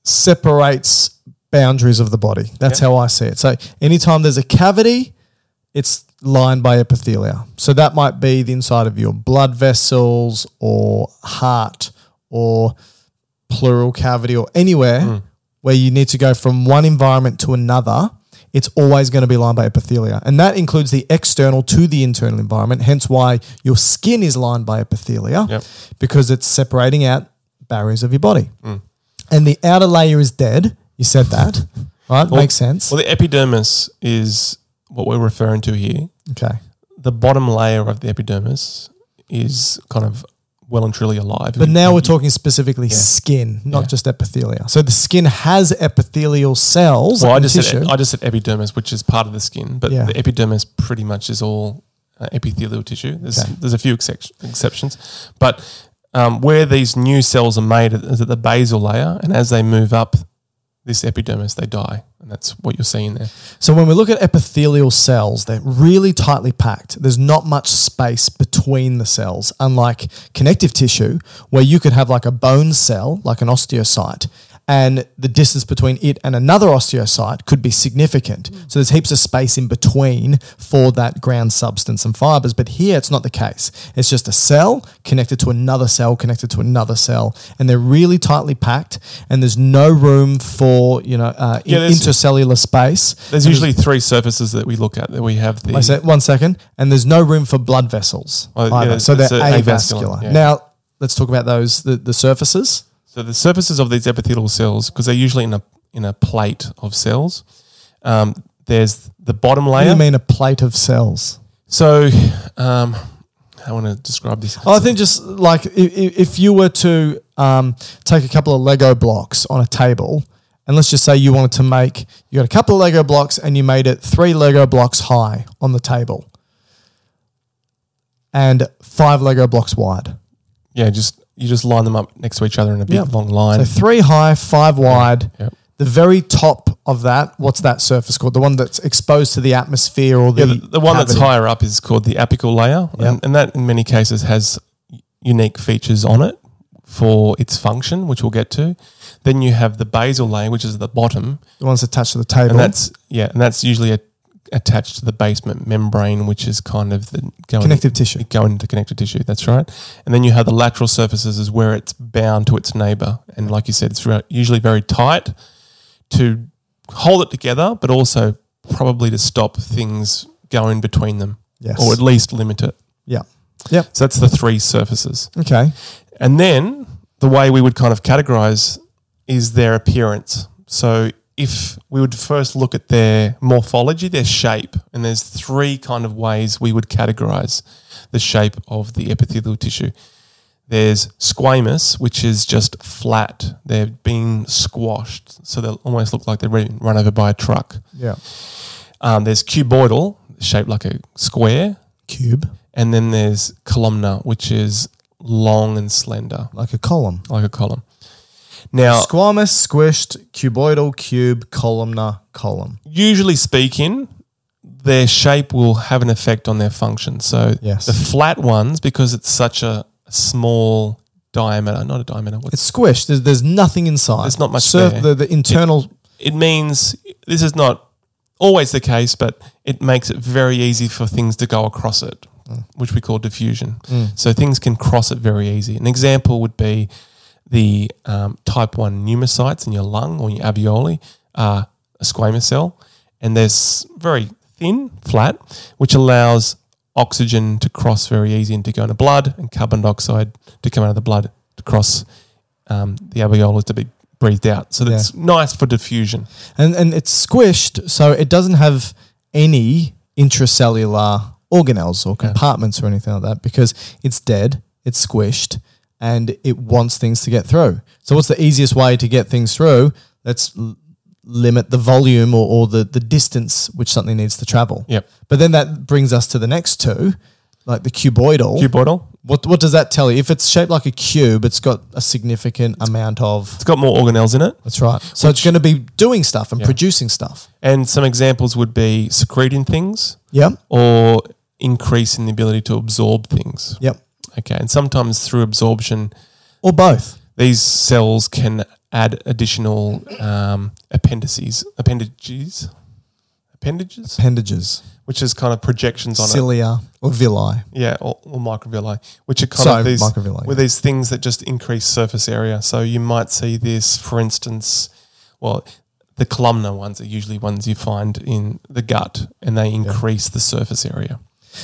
[SPEAKER 1] separates boundaries of the body. That's how I see it. So anytime there's a cavity, it's lined by epithelia. So that might be the inside of your blood vessels or heart or pleural cavity or anywhere hmm. where you need to go from one environment to another. It's always going to be lined by epithelia. And that includes the external to the internal environment, hence why your skin is lined by epithelia
[SPEAKER 2] Yep.
[SPEAKER 1] because it's separating out barriers of your body. Hmm. and the outer layer is dead. You said that, right?
[SPEAKER 2] Well-
[SPEAKER 1] Makes sense.
[SPEAKER 2] Well, the epidermis is what we're referring to here.
[SPEAKER 1] okay.
[SPEAKER 2] The bottom layer of the epidermis is kind of well and truly alive.
[SPEAKER 1] But now we're talking specifically skin, not
[SPEAKER 2] Yeah.
[SPEAKER 1] just epithelia. So the skin has epithelial cells.
[SPEAKER 2] Well, I just
[SPEAKER 1] tissue.
[SPEAKER 2] said I just said epidermis, which is part of the skin, but
[SPEAKER 1] Yeah.
[SPEAKER 2] the epidermis pretty much is all uh, epithelial tissue. There's
[SPEAKER 1] Okay.
[SPEAKER 2] there's a few excep- exceptions, but um, where these new cells are made is at the basal layer, and as they move up this epidermis, they die, and that's what you're seeing there.
[SPEAKER 1] So when we look at epithelial cells, they're really tightly packed. There's not much space between the cells, unlike connective tissue, where you could have like a bone cell, like an osteocyte, and the distance between it and another osteocyte could be significant. So there's heaps of space in between for that ground substance and fibers. But here it's not the case. It's just a cell connected to another cell, connected to another cell, and they're really tightly packed. And there's no room for you know uh,
[SPEAKER 2] Yeah,
[SPEAKER 1] in- intercellular space.
[SPEAKER 2] There's usually three surfaces that we look at. That we have the
[SPEAKER 1] said one second, and there's no room for blood vessels
[SPEAKER 2] Oh, yeah,
[SPEAKER 1] either. so they're avascular.
[SPEAKER 2] avascular, yeah.
[SPEAKER 1] Now let's talk about those the, the surfaces.
[SPEAKER 2] So the surfaces of these epithelial cells, because they're usually in a in a plate of cells. Um, there's the bottom
[SPEAKER 1] What do
[SPEAKER 2] layer.
[SPEAKER 1] you mean a plate of cells?
[SPEAKER 2] So, um, I want to describe this.
[SPEAKER 1] Oh, I think just like if, if you were to um, take a couple of Lego blocks on a table, and let's just say you wanted to make, you got a couple of Lego blocks and you made it three Lego blocks high on the table and five Lego blocks wide.
[SPEAKER 2] yeah, just you just line them up next to each other in a big
[SPEAKER 1] Yep.
[SPEAKER 2] long line.
[SPEAKER 1] So three high, five wide.
[SPEAKER 2] Yep.
[SPEAKER 1] The very top of that, what's that surface called? The one that's exposed to the atmosphere or the
[SPEAKER 2] yeah, the, the one that's
[SPEAKER 1] cavity?
[SPEAKER 2] higher up is called the apical layer,
[SPEAKER 1] Yep.
[SPEAKER 2] and, and that in many cases has unique features on it for its function, which we'll get to. Then you have the basal layer, which is at the bottom,
[SPEAKER 1] the ones attached to the table.
[SPEAKER 2] and that's yeah, and that's usually a, attached to the basement membrane, which is kind of the going
[SPEAKER 1] Connective tissue.
[SPEAKER 2] going into connective tissue. That's right. And then you have the lateral surfaces, is where it's bound to its neighbor, and like you said, it's usually very tight to hold it together, but also probably to stop things going between them,
[SPEAKER 1] Yes.
[SPEAKER 2] or at least limit it.
[SPEAKER 1] yeah. Yep.
[SPEAKER 2] So that's the three surfaces.
[SPEAKER 1] Okay.
[SPEAKER 2] And then the way we would kind of categorize is their appearance. So if we would first look at their morphology, their shape, and there's three kind of ways we would categorize the shape of the epithelial tissue. There's squamous, which is just flat. They've been squashed, so they almost look like they're been run over by a truck.
[SPEAKER 1] Yeah.
[SPEAKER 2] Um, there's cuboidal, shaped like a square,
[SPEAKER 1] Cube,
[SPEAKER 2] and then there's columnar, which is long and slender,
[SPEAKER 1] like a column.
[SPEAKER 2] like a column. Now,
[SPEAKER 1] Squamous, squished, cuboidal, cube, columnar, column.
[SPEAKER 2] usually speaking, their shape will have an effect on their function. So
[SPEAKER 1] Yes.
[SPEAKER 2] the flat ones, because it's such a small diameter, not a diameter, what's
[SPEAKER 1] It's squished. There's, there's nothing inside.
[SPEAKER 2] There's not much there.
[SPEAKER 1] The, the internal.
[SPEAKER 2] it means this is not always the case, but it makes it very easy for things to go across it, mm. which we call diffusion. Mm. So things can cross it very easy. An example would be the um, type 1 pneumocytes in your lung or your alveoli are a squamous cell, and they're very thin, flat, which allows oxygen to cross very easy and to go into blood, and carbon dioxide to come out of the blood to cross um, the alveoli to be breathed out. So that's nice for diffusion.
[SPEAKER 1] and, and it's squished, so it doesn't have any intracellular organelles or compartments or anything like that because it's dead, it's squished, and it wants things to get through. So, what's the easiest way to get things through? Let's l- limit the volume or, or the, the distance which something needs to travel.
[SPEAKER 2] Yep.
[SPEAKER 1] But then that brings us to the next two, like the cuboidal.
[SPEAKER 2] Cuboidal.
[SPEAKER 1] What what does that tell you? If it's shaped like a cube, it's got a significant amount of.
[SPEAKER 2] It's got more organelles in it.
[SPEAKER 1] That's right. So it's going to be doing stuff and producing stuff.
[SPEAKER 2] And some examples would be secreting things
[SPEAKER 1] Yep.
[SPEAKER 2] or increasing the ability to absorb things.
[SPEAKER 1] Yep.
[SPEAKER 2] Okay. And sometimes through absorption,
[SPEAKER 1] Or both.
[SPEAKER 2] these cells can add additional um, appendices, appendages, appendages,
[SPEAKER 1] Appendages,
[SPEAKER 2] which is kind of projections on it.
[SPEAKER 1] cilia or villi.
[SPEAKER 2] Yeah, or, or microvilli, which are kind
[SPEAKER 1] So,
[SPEAKER 2] of these
[SPEAKER 1] microvilli,
[SPEAKER 2] with
[SPEAKER 1] yeah.
[SPEAKER 2] these things that just increase surface area. So you might see this, for instance, well, the columnar ones are usually ones you find in the gut, and they increase the surface area.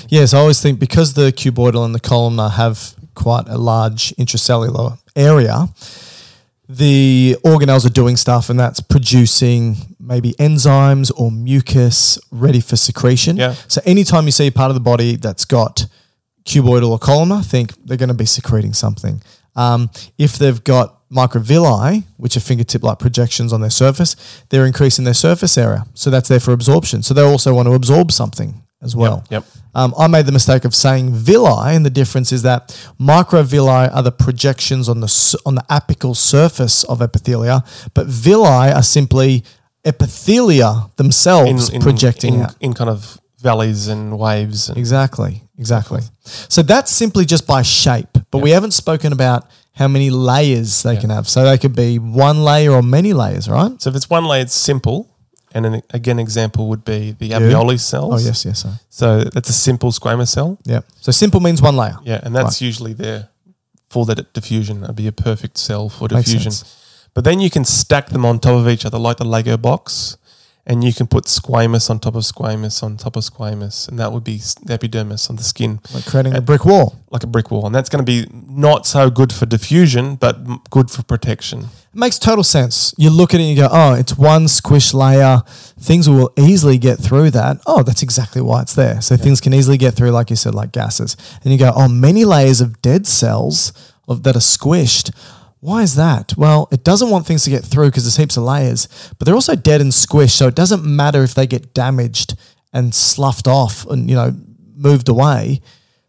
[SPEAKER 1] Yes, I always think because the cuboidal and the columnar have quite a large intracellular area, the organelles are doing stuff and that's producing maybe enzymes or mucus ready for secretion.
[SPEAKER 2] Yeah.
[SPEAKER 1] So anytime you see a part of the body that's got cuboidal or columnar, think they're going to be secreting something. Um, if they've got microvilli, which are fingertip like projections on their surface, they're increasing their surface area. So that's there for absorption. So they also want to absorb something as well.
[SPEAKER 2] yep.
[SPEAKER 1] Um, I made the mistake of saying villi, and the difference is that microvilli are the projections on the on the apical surface of epithelia, but villi are simply epithelia themselves projecting
[SPEAKER 2] in,
[SPEAKER 1] out.
[SPEAKER 2] in kind of valleys and waves. And,
[SPEAKER 1] Exactly, exactly. So that's simply just by shape, but we haven't spoken about how many layers they can have. So they could be one layer or many layers, right?
[SPEAKER 2] So if it's one layer, it's simple. And an, again, example would be the alveoli cells.
[SPEAKER 1] Oh yes, yes, sorry.
[SPEAKER 2] So that's a simple squamous cell.
[SPEAKER 1] Yeah. So simple means one layer.
[SPEAKER 2] Yeah, and that's
[SPEAKER 1] Right.
[SPEAKER 2] usually there for that diffusion. That'd be a perfect cell for diffusion. But then you can stack them on top of each other like the Lego box, and you can put squamous on top of squamous on top of squamous, and that would be the epidermis on the skin,
[SPEAKER 1] Like creating a brick wall.
[SPEAKER 2] like a brick wall. And that's going to be not so good for diffusion, but good for protection.
[SPEAKER 1] It makes total sense. You look at it and you go, oh, it's one squish layer. Things will easily get through that. Oh, that's exactly why it's there. So things can easily get through, like you said, like gases. And you go, oh, many layers of dead cells of, that are squished. Why is that? Well, it doesn't want things to get through because there's heaps of layers, but they're also dead and squished. So it doesn't matter if they get damaged and sloughed off and, you know, moved away.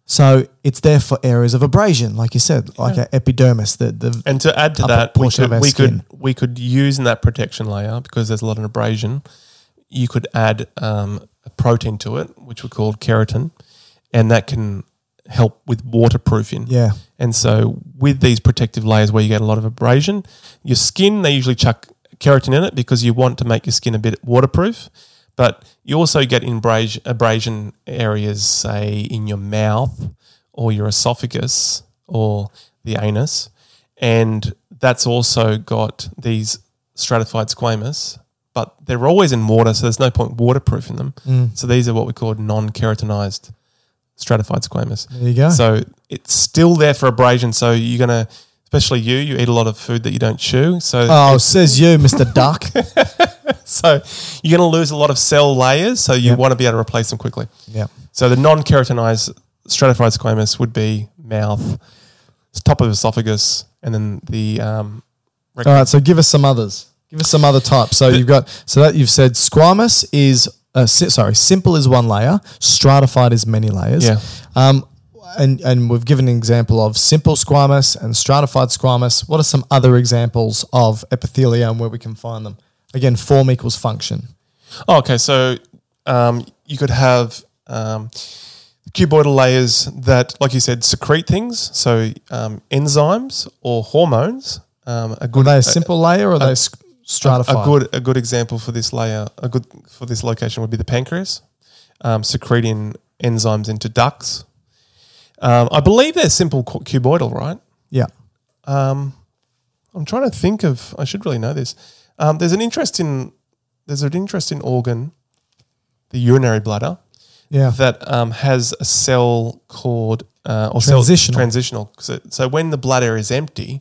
[SPEAKER 1] So it's there for areas of abrasion, like you said, like an epidermis, the, the
[SPEAKER 2] And to add to
[SPEAKER 1] Upper
[SPEAKER 2] that, we
[SPEAKER 1] portion of
[SPEAKER 2] could
[SPEAKER 1] our
[SPEAKER 2] we
[SPEAKER 1] skin.
[SPEAKER 2] could we could use in that protection layer because there's a lot of abrasion. You could add um, a protein to it, which we call keratin, and that can help with waterproofing.
[SPEAKER 1] Yeah.
[SPEAKER 2] And so with these protective layers where you get a lot of abrasion, your skin they usually chuck keratin in it because you want to make your skin a bit waterproof. But you also get abrasion, abrasion areas, say in your mouth or your esophagus or the anus, and that's also got these stratified squamous. But they're always in water, so there's no point waterproofing them.
[SPEAKER 1] Mm.
[SPEAKER 2] So these are what we call non-keratinized stratified squamous.
[SPEAKER 1] There you go.
[SPEAKER 2] So it's still there for abrasion. So you're gonna, especially you, you eat a lot of food that you don't chew. So
[SPEAKER 1] Oh, says you, Mr. Duck.
[SPEAKER 2] so you're gonna lose a lot of cell layers. So you
[SPEAKER 1] Yep.
[SPEAKER 2] want to be able to replace them quickly.
[SPEAKER 1] yeah.
[SPEAKER 2] So the non-keratinized stratified squamous would be mouth, top of esophagus, and then the um,
[SPEAKER 1] All right. So give us some others. Give us some other types. So you've got so that you've said squamous is uh, si- sorry, simple is one layer, stratified is many layers.
[SPEAKER 2] Yeah.
[SPEAKER 1] Um, and and we've given an example of simple squamous and stratified squamous. What are some other examples of epithelium where we can find them? Again, form equals function.
[SPEAKER 2] Oh, okay. So um, you could have um, cuboidal layers that, like you said, secrete things. So um, enzymes or hormones. Um, a
[SPEAKER 1] Are they
[SPEAKER 2] a,
[SPEAKER 1] simple layer or are they s- stratified?
[SPEAKER 2] a good a good example for this layer, a good for this location would be the pancreas, um, secreting enzymes into ducts. Um, I believe they're simple cu- cuboidal, right?
[SPEAKER 1] Yeah.
[SPEAKER 2] Um, I'm trying to think of. I should really know this. Um, there's an interesting. There's an interesting organ, the urinary bladder,
[SPEAKER 1] Yeah.
[SPEAKER 2] that um, has a cell called uh, or cell-
[SPEAKER 1] Transitional.
[SPEAKER 2] transitional. So, so when the bladder is empty,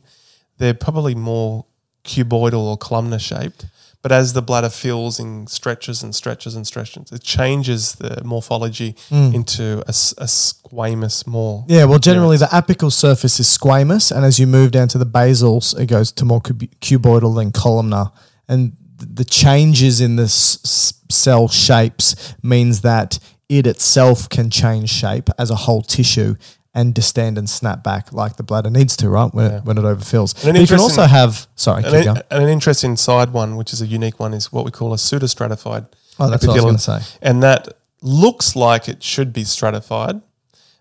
[SPEAKER 2] they're probably more cuboidal or columnar shaped. But as the bladder fills and stretches and stretches and stretches, it changes the morphology hmm. into a squamous more.
[SPEAKER 1] Yeah, well, generally the apical surface is squamous, and as you move down to the basals, it goes to more cuboidal than columnar. And the changes in the s- cell shapes means that it itself can change shape as a whole tissue and distend and snap back like the bladder needs to, right? When, it, when it overfills.
[SPEAKER 2] An
[SPEAKER 1] But you can also have, sorry, going.
[SPEAKER 2] an- and an interesting side one, which is a unique one, is what we call a pseudostratified.
[SPEAKER 1] Oh, that's what I was gonna say.
[SPEAKER 2] And that looks like it should be stratified,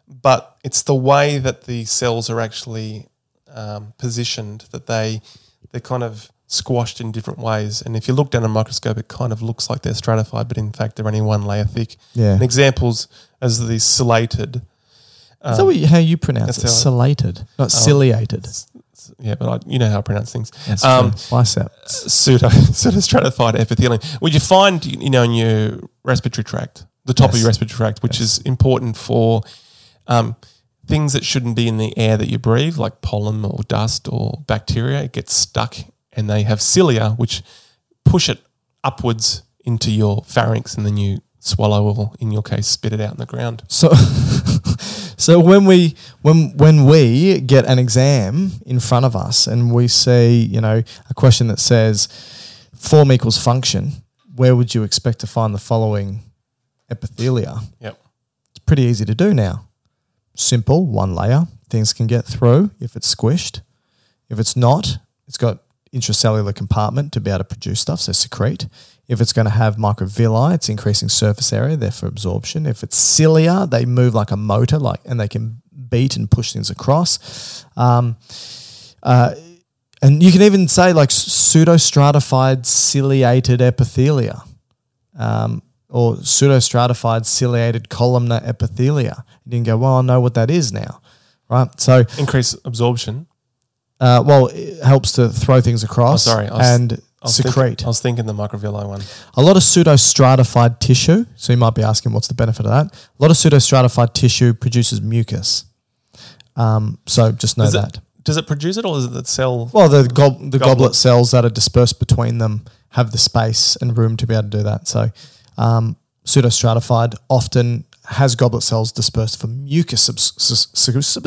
[SPEAKER 2] but it's the way that the cells are actually um, positioned that they they're kind of squashed in different ways. And if you look down a microscope, it kind of looks like they're stratified, but in fact they're only one layer thick.
[SPEAKER 1] Yeah.
[SPEAKER 2] And examples as the silated.
[SPEAKER 1] Is that what you, how you pronounce it? Ciliated, not ciliated.
[SPEAKER 2] Yeah, but I, you know how I pronounce things.
[SPEAKER 1] That's
[SPEAKER 2] Um.
[SPEAKER 1] Bicep.
[SPEAKER 2] pseudo pseudostratified epithelium, which you find you know in your respiratory tract, the top of your respiratory tract, which is important for um, things that shouldn't be in the air that you breathe, like pollen or dust or bacteria, it gets stuck and they have cilia, which push it upwards into your pharynx and then you swallow or in your case spit it out in the ground.
[SPEAKER 1] So, so when we when when we get an exam in front of us and we see, you know, a question that says form equals function, where would you expect to find the following epithelia?
[SPEAKER 2] Yep.
[SPEAKER 1] It's pretty easy to do now. Simple, one layer. Things can get through if it's squished. If it's not, it's got intracellular compartment to be able to produce stuff, so secrete. If it's going to have microvilli, it's increasing surface area, therefore absorption. If it's cilia, they move like a motor, like and they can beat and push things across. Um, uh, and you can even say like pseudostratified ciliated epithelia um, or pseudostratified ciliated columnar epithelia. You can go, well, I know what that is now, right? So,
[SPEAKER 2] Increase absorption.
[SPEAKER 1] Uh, well, it helps to throw things across
[SPEAKER 2] Oh, sorry, I was-
[SPEAKER 1] and
[SPEAKER 2] I was
[SPEAKER 1] secrete.
[SPEAKER 2] Thinking, I was thinking the microvilli one.
[SPEAKER 1] A lot of pseudostratified tissue. So you might be asking, what's the benefit of that? A lot of pseudostratified tissue produces mucus. Um, so just know
[SPEAKER 2] Does
[SPEAKER 1] that.
[SPEAKER 2] it, does it produce it or is it the cell?
[SPEAKER 1] Well, the gob- the goblet.
[SPEAKER 2] Goblet.
[SPEAKER 1] cells that are dispersed between them have the space and room to be able to do that. So um, pseudostratified often has goblet cells dispersed for mucus subs- s- s-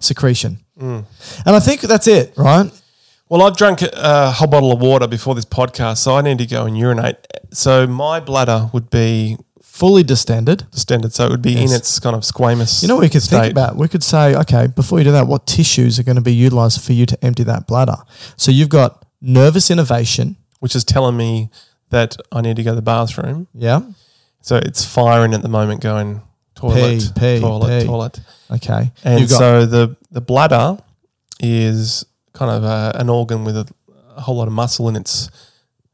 [SPEAKER 1] secretion.
[SPEAKER 2] Mm.
[SPEAKER 1] And I think that's it, right?
[SPEAKER 2] Well, I've drunk a whole bottle of water before this podcast, so I need to go and urinate. So my bladder would be
[SPEAKER 1] Fully distended.
[SPEAKER 2] distended, so it would be
[SPEAKER 1] Yes.
[SPEAKER 2] in its kind of squamous.
[SPEAKER 1] You know what we could think about? We could say, okay, before you do that, what tissues are going to be utilized for you to empty that bladder? So you've got nervous innervation.
[SPEAKER 2] which is telling me that I need to go to the bathroom.
[SPEAKER 1] Yeah.
[SPEAKER 2] So it's firing at the moment, going toilet,
[SPEAKER 1] pee,
[SPEAKER 2] toilet,
[SPEAKER 1] pee.
[SPEAKER 2] toilet.
[SPEAKER 1] Okay.
[SPEAKER 2] And so the the bladder is kind of a, an organ with a, a whole lot of muscle in its.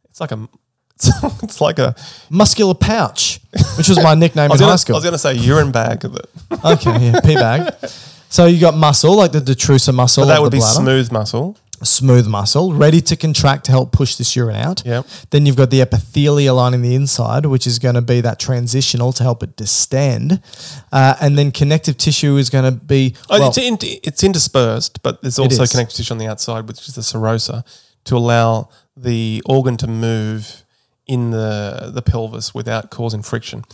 [SPEAKER 2] It's like a. It's, it's like a.
[SPEAKER 1] muscular pouch, which was my nickname
[SPEAKER 2] I was
[SPEAKER 1] in
[SPEAKER 2] gonna,
[SPEAKER 1] high school.
[SPEAKER 2] I was going to say urine bag, but
[SPEAKER 1] okay, yeah, pee bag. So you got muscle, like the detrusor muscle.
[SPEAKER 2] that would be
[SPEAKER 1] bladder.
[SPEAKER 2] smooth muscle.
[SPEAKER 1] Smooth muscle, ready to contract to help push this urine out.
[SPEAKER 2] Yep.
[SPEAKER 1] Then you've got the epithelia lining the inside, which is going to be that transitional to help it distend. Uh, and then connective tissue is going to be.
[SPEAKER 2] Oh,
[SPEAKER 1] well,
[SPEAKER 2] it's, in, it's interspersed, but there's also connective tissue on the outside, which is the serosa, to allow the organ to move in the the pelvis without causing friction.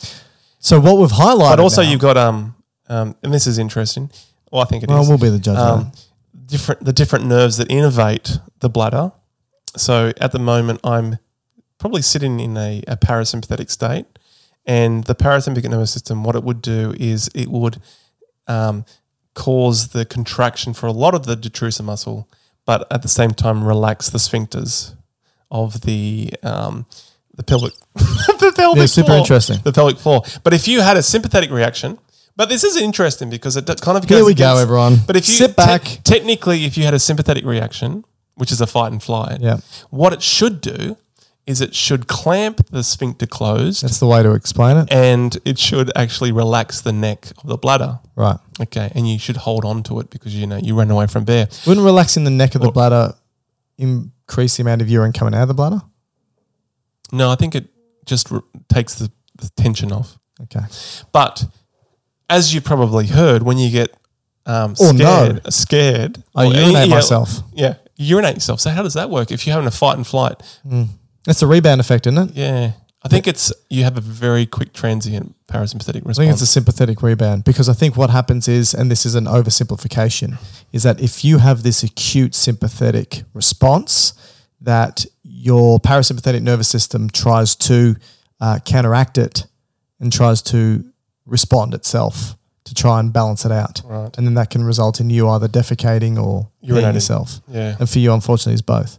[SPEAKER 1] so what we've highlighted.
[SPEAKER 2] But also,
[SPEAKER 1] now-
[SPEAKER 2] you've got um, um, and this is interesting. Well, I think it is.
[SPEAKER 1] Well, we'll be the judge
[SPEAKER 2] Um, different the different nerves that innervate the bladder. So at the moment, I'm probably sitting in a, a parasympathetic state, and the parasympathetic nervous system, what it would do is it would um, cause the contraction for a lot of the detrusor muscle, but at the same time relax the sphincters of the um, the pelvic the pelvic
[SPEAKER 1] Yeah, super
[SPEAKER 2] floor.
[SPEAKER 1] interesting.
[SPEAKER 2] the pelvic floor. But if you had a sympathetic reaction, but this is interesting because it kind of goes
[SPEAKER 1] Here we go, everyone.
[SPEAKER 2] But if you
[SPEAKER 1] Sit back.
[SPEAKER 2] te- technically, if you had a sympathetic reaction, which is a fight and flight,
[SPEAKER 1] Yeah.
[SPEAKER 2] what it should do is it should clamp the sphincter closed,
[SPEAKER 1] That's the way to explain it.
[SPEAKER 2] and it should actually relax the neck of the bladder.
[SPEAKER 1] Right.
[SPEAKER 2] Okay, and you should hold on to it because you know you run away from bear.
[SPEAKER 1] Wouldn't relaxing the neck of the bladder increase the amount of urine coming out of the bladder?
[SPEAKER 2] No, I think it just re- takes the, the tension off.
[SPEAKER 1] Okay.
[SPEAKER 2] But as you probably heard, when you get um,
[SPEAKER 1] Oh, no.
[SPEAKER 2] scared, scared,
[SPEAKER 1] I
[SPEAKER 2] or-
[SPEAKER 1] urinate
[SPEAKER 2] yeah,
[SPEAKER 1] myself.
[SPEAKER 2] Yeah, urinate yourself. So how does that work? If you're having a fight and flight,
[SPEAKER 1] That's a rebound effect, isn't it?
[SPEAKER 2] yeah, I think it's you have a very quick transient parasympathetic response.
[SPEAKER 1] I think it's a sympathetic rebound because I think what happens is, and this is an oversimplification, is that if you have this acute sympathetic response, that your parasympathetic nervous system tries to uh, counteract it and tries to respond itself to try and balance it out.
[SPEAKER 2] Right.
[SPEAKER 1] And then that can result in you either defecating or
[SPEAKER 2] Urinating.
[SPEAKER 1] yourself.
[SPEAKER 2] Yeah.
[SPEAKER 1] And for you, unfortunately, is both.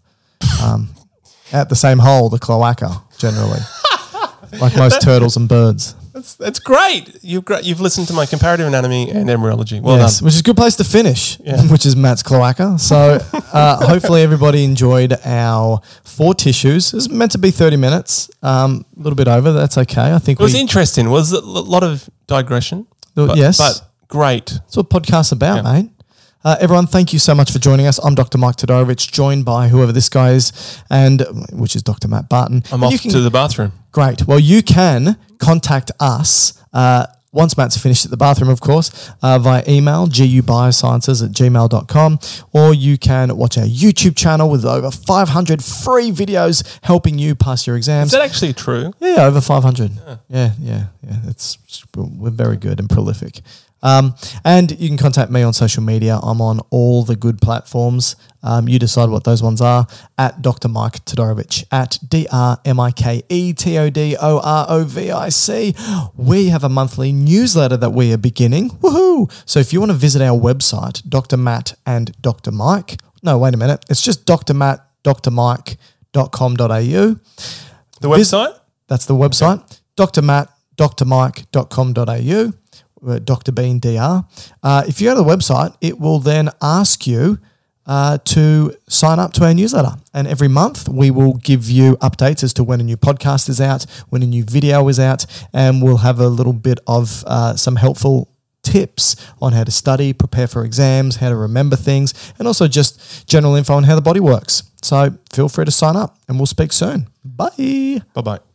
[SPEAKER 1] Um, at the same hole, the cloaca, generally. like most turtles and birds.
[SPEAKER 2] That's, that's great. You've. You've listened to my comparative anatomy and embryology. Well
[SPEAKER 1] yes,
[SPEAKER 2] done.
[SPEAKER 1] which is a good place to finish,
[SPEAKER 2] Yeah.
[SPEAKER 1] which is Matt's cloaca. So uh, hopefully everybody enjoyed our four tissues. It was meant to be 30 minutes, um, a little bit over. That's okay. I think
[SPEAKER 2] It was
[SPEAKER 1] we,
[SPEAKER 2] interesting. Was a l- lot of digression. But,
[SPEAKER 1] yes.
[SPEAKER 2] but great.
[SPEAKER 1] that's what podcast's about, mate. Uh, everyone, thank you so much for joining us. I'm Dr. Mike Todorovic, joined by whoever this guy is, and which is Dr. Matt Barton.
[SPEAKER 2] I'm
[SPEAKER 1] And
[SPEAKER 2] off
[SPEAKER 1] can-
[SPEAKER 2] to the bathroom.
[SPEAKER 1] Great. Well, you can contact us. Uh, once Matt's finished at the bathroom, of course, uh, via email, gubiosciences at gmail.com, or you can watch our YouTube channel with over 500 free videos helping you pass your exams.
[SPEAKER 2] Is that actually true?
[SPEAKER 1] Yeah, over 500. Yeah, yeah, yeah. It's we're very good and prolific. Um, and you can contact me on social media. I'm on all the good platforms. Um, you decide what those ones are. At Dr. Mike Todorovic, at D R M I K E T O D O R O V I C. We have a monthly newsletter that we are beginning. Woohoo! So if you want to visit our website, Dr. Matt and Dr. Mike, no, wait a minute. It's just Dr. Matt, Dr. Mike.com.au.
[SPEAKER 2] The website?
[SPEAKER 1] That's the website. Dr. Matt, drmike.com.au, uh, Dr. Bean DR. Uh, if you go to the website, it will then ask you uh, to sign up to our newsletter. And every month we will give you updates as to when a new podcast is out, when a new video is out, and we'll have a little bit of uh, some helpful tips on how to study, prepare for exams, how to remember things, and also just general info on how the body works. So feel free to sign up and we'll speak soon. Bye.
[SPEAKER 2] Bye bye.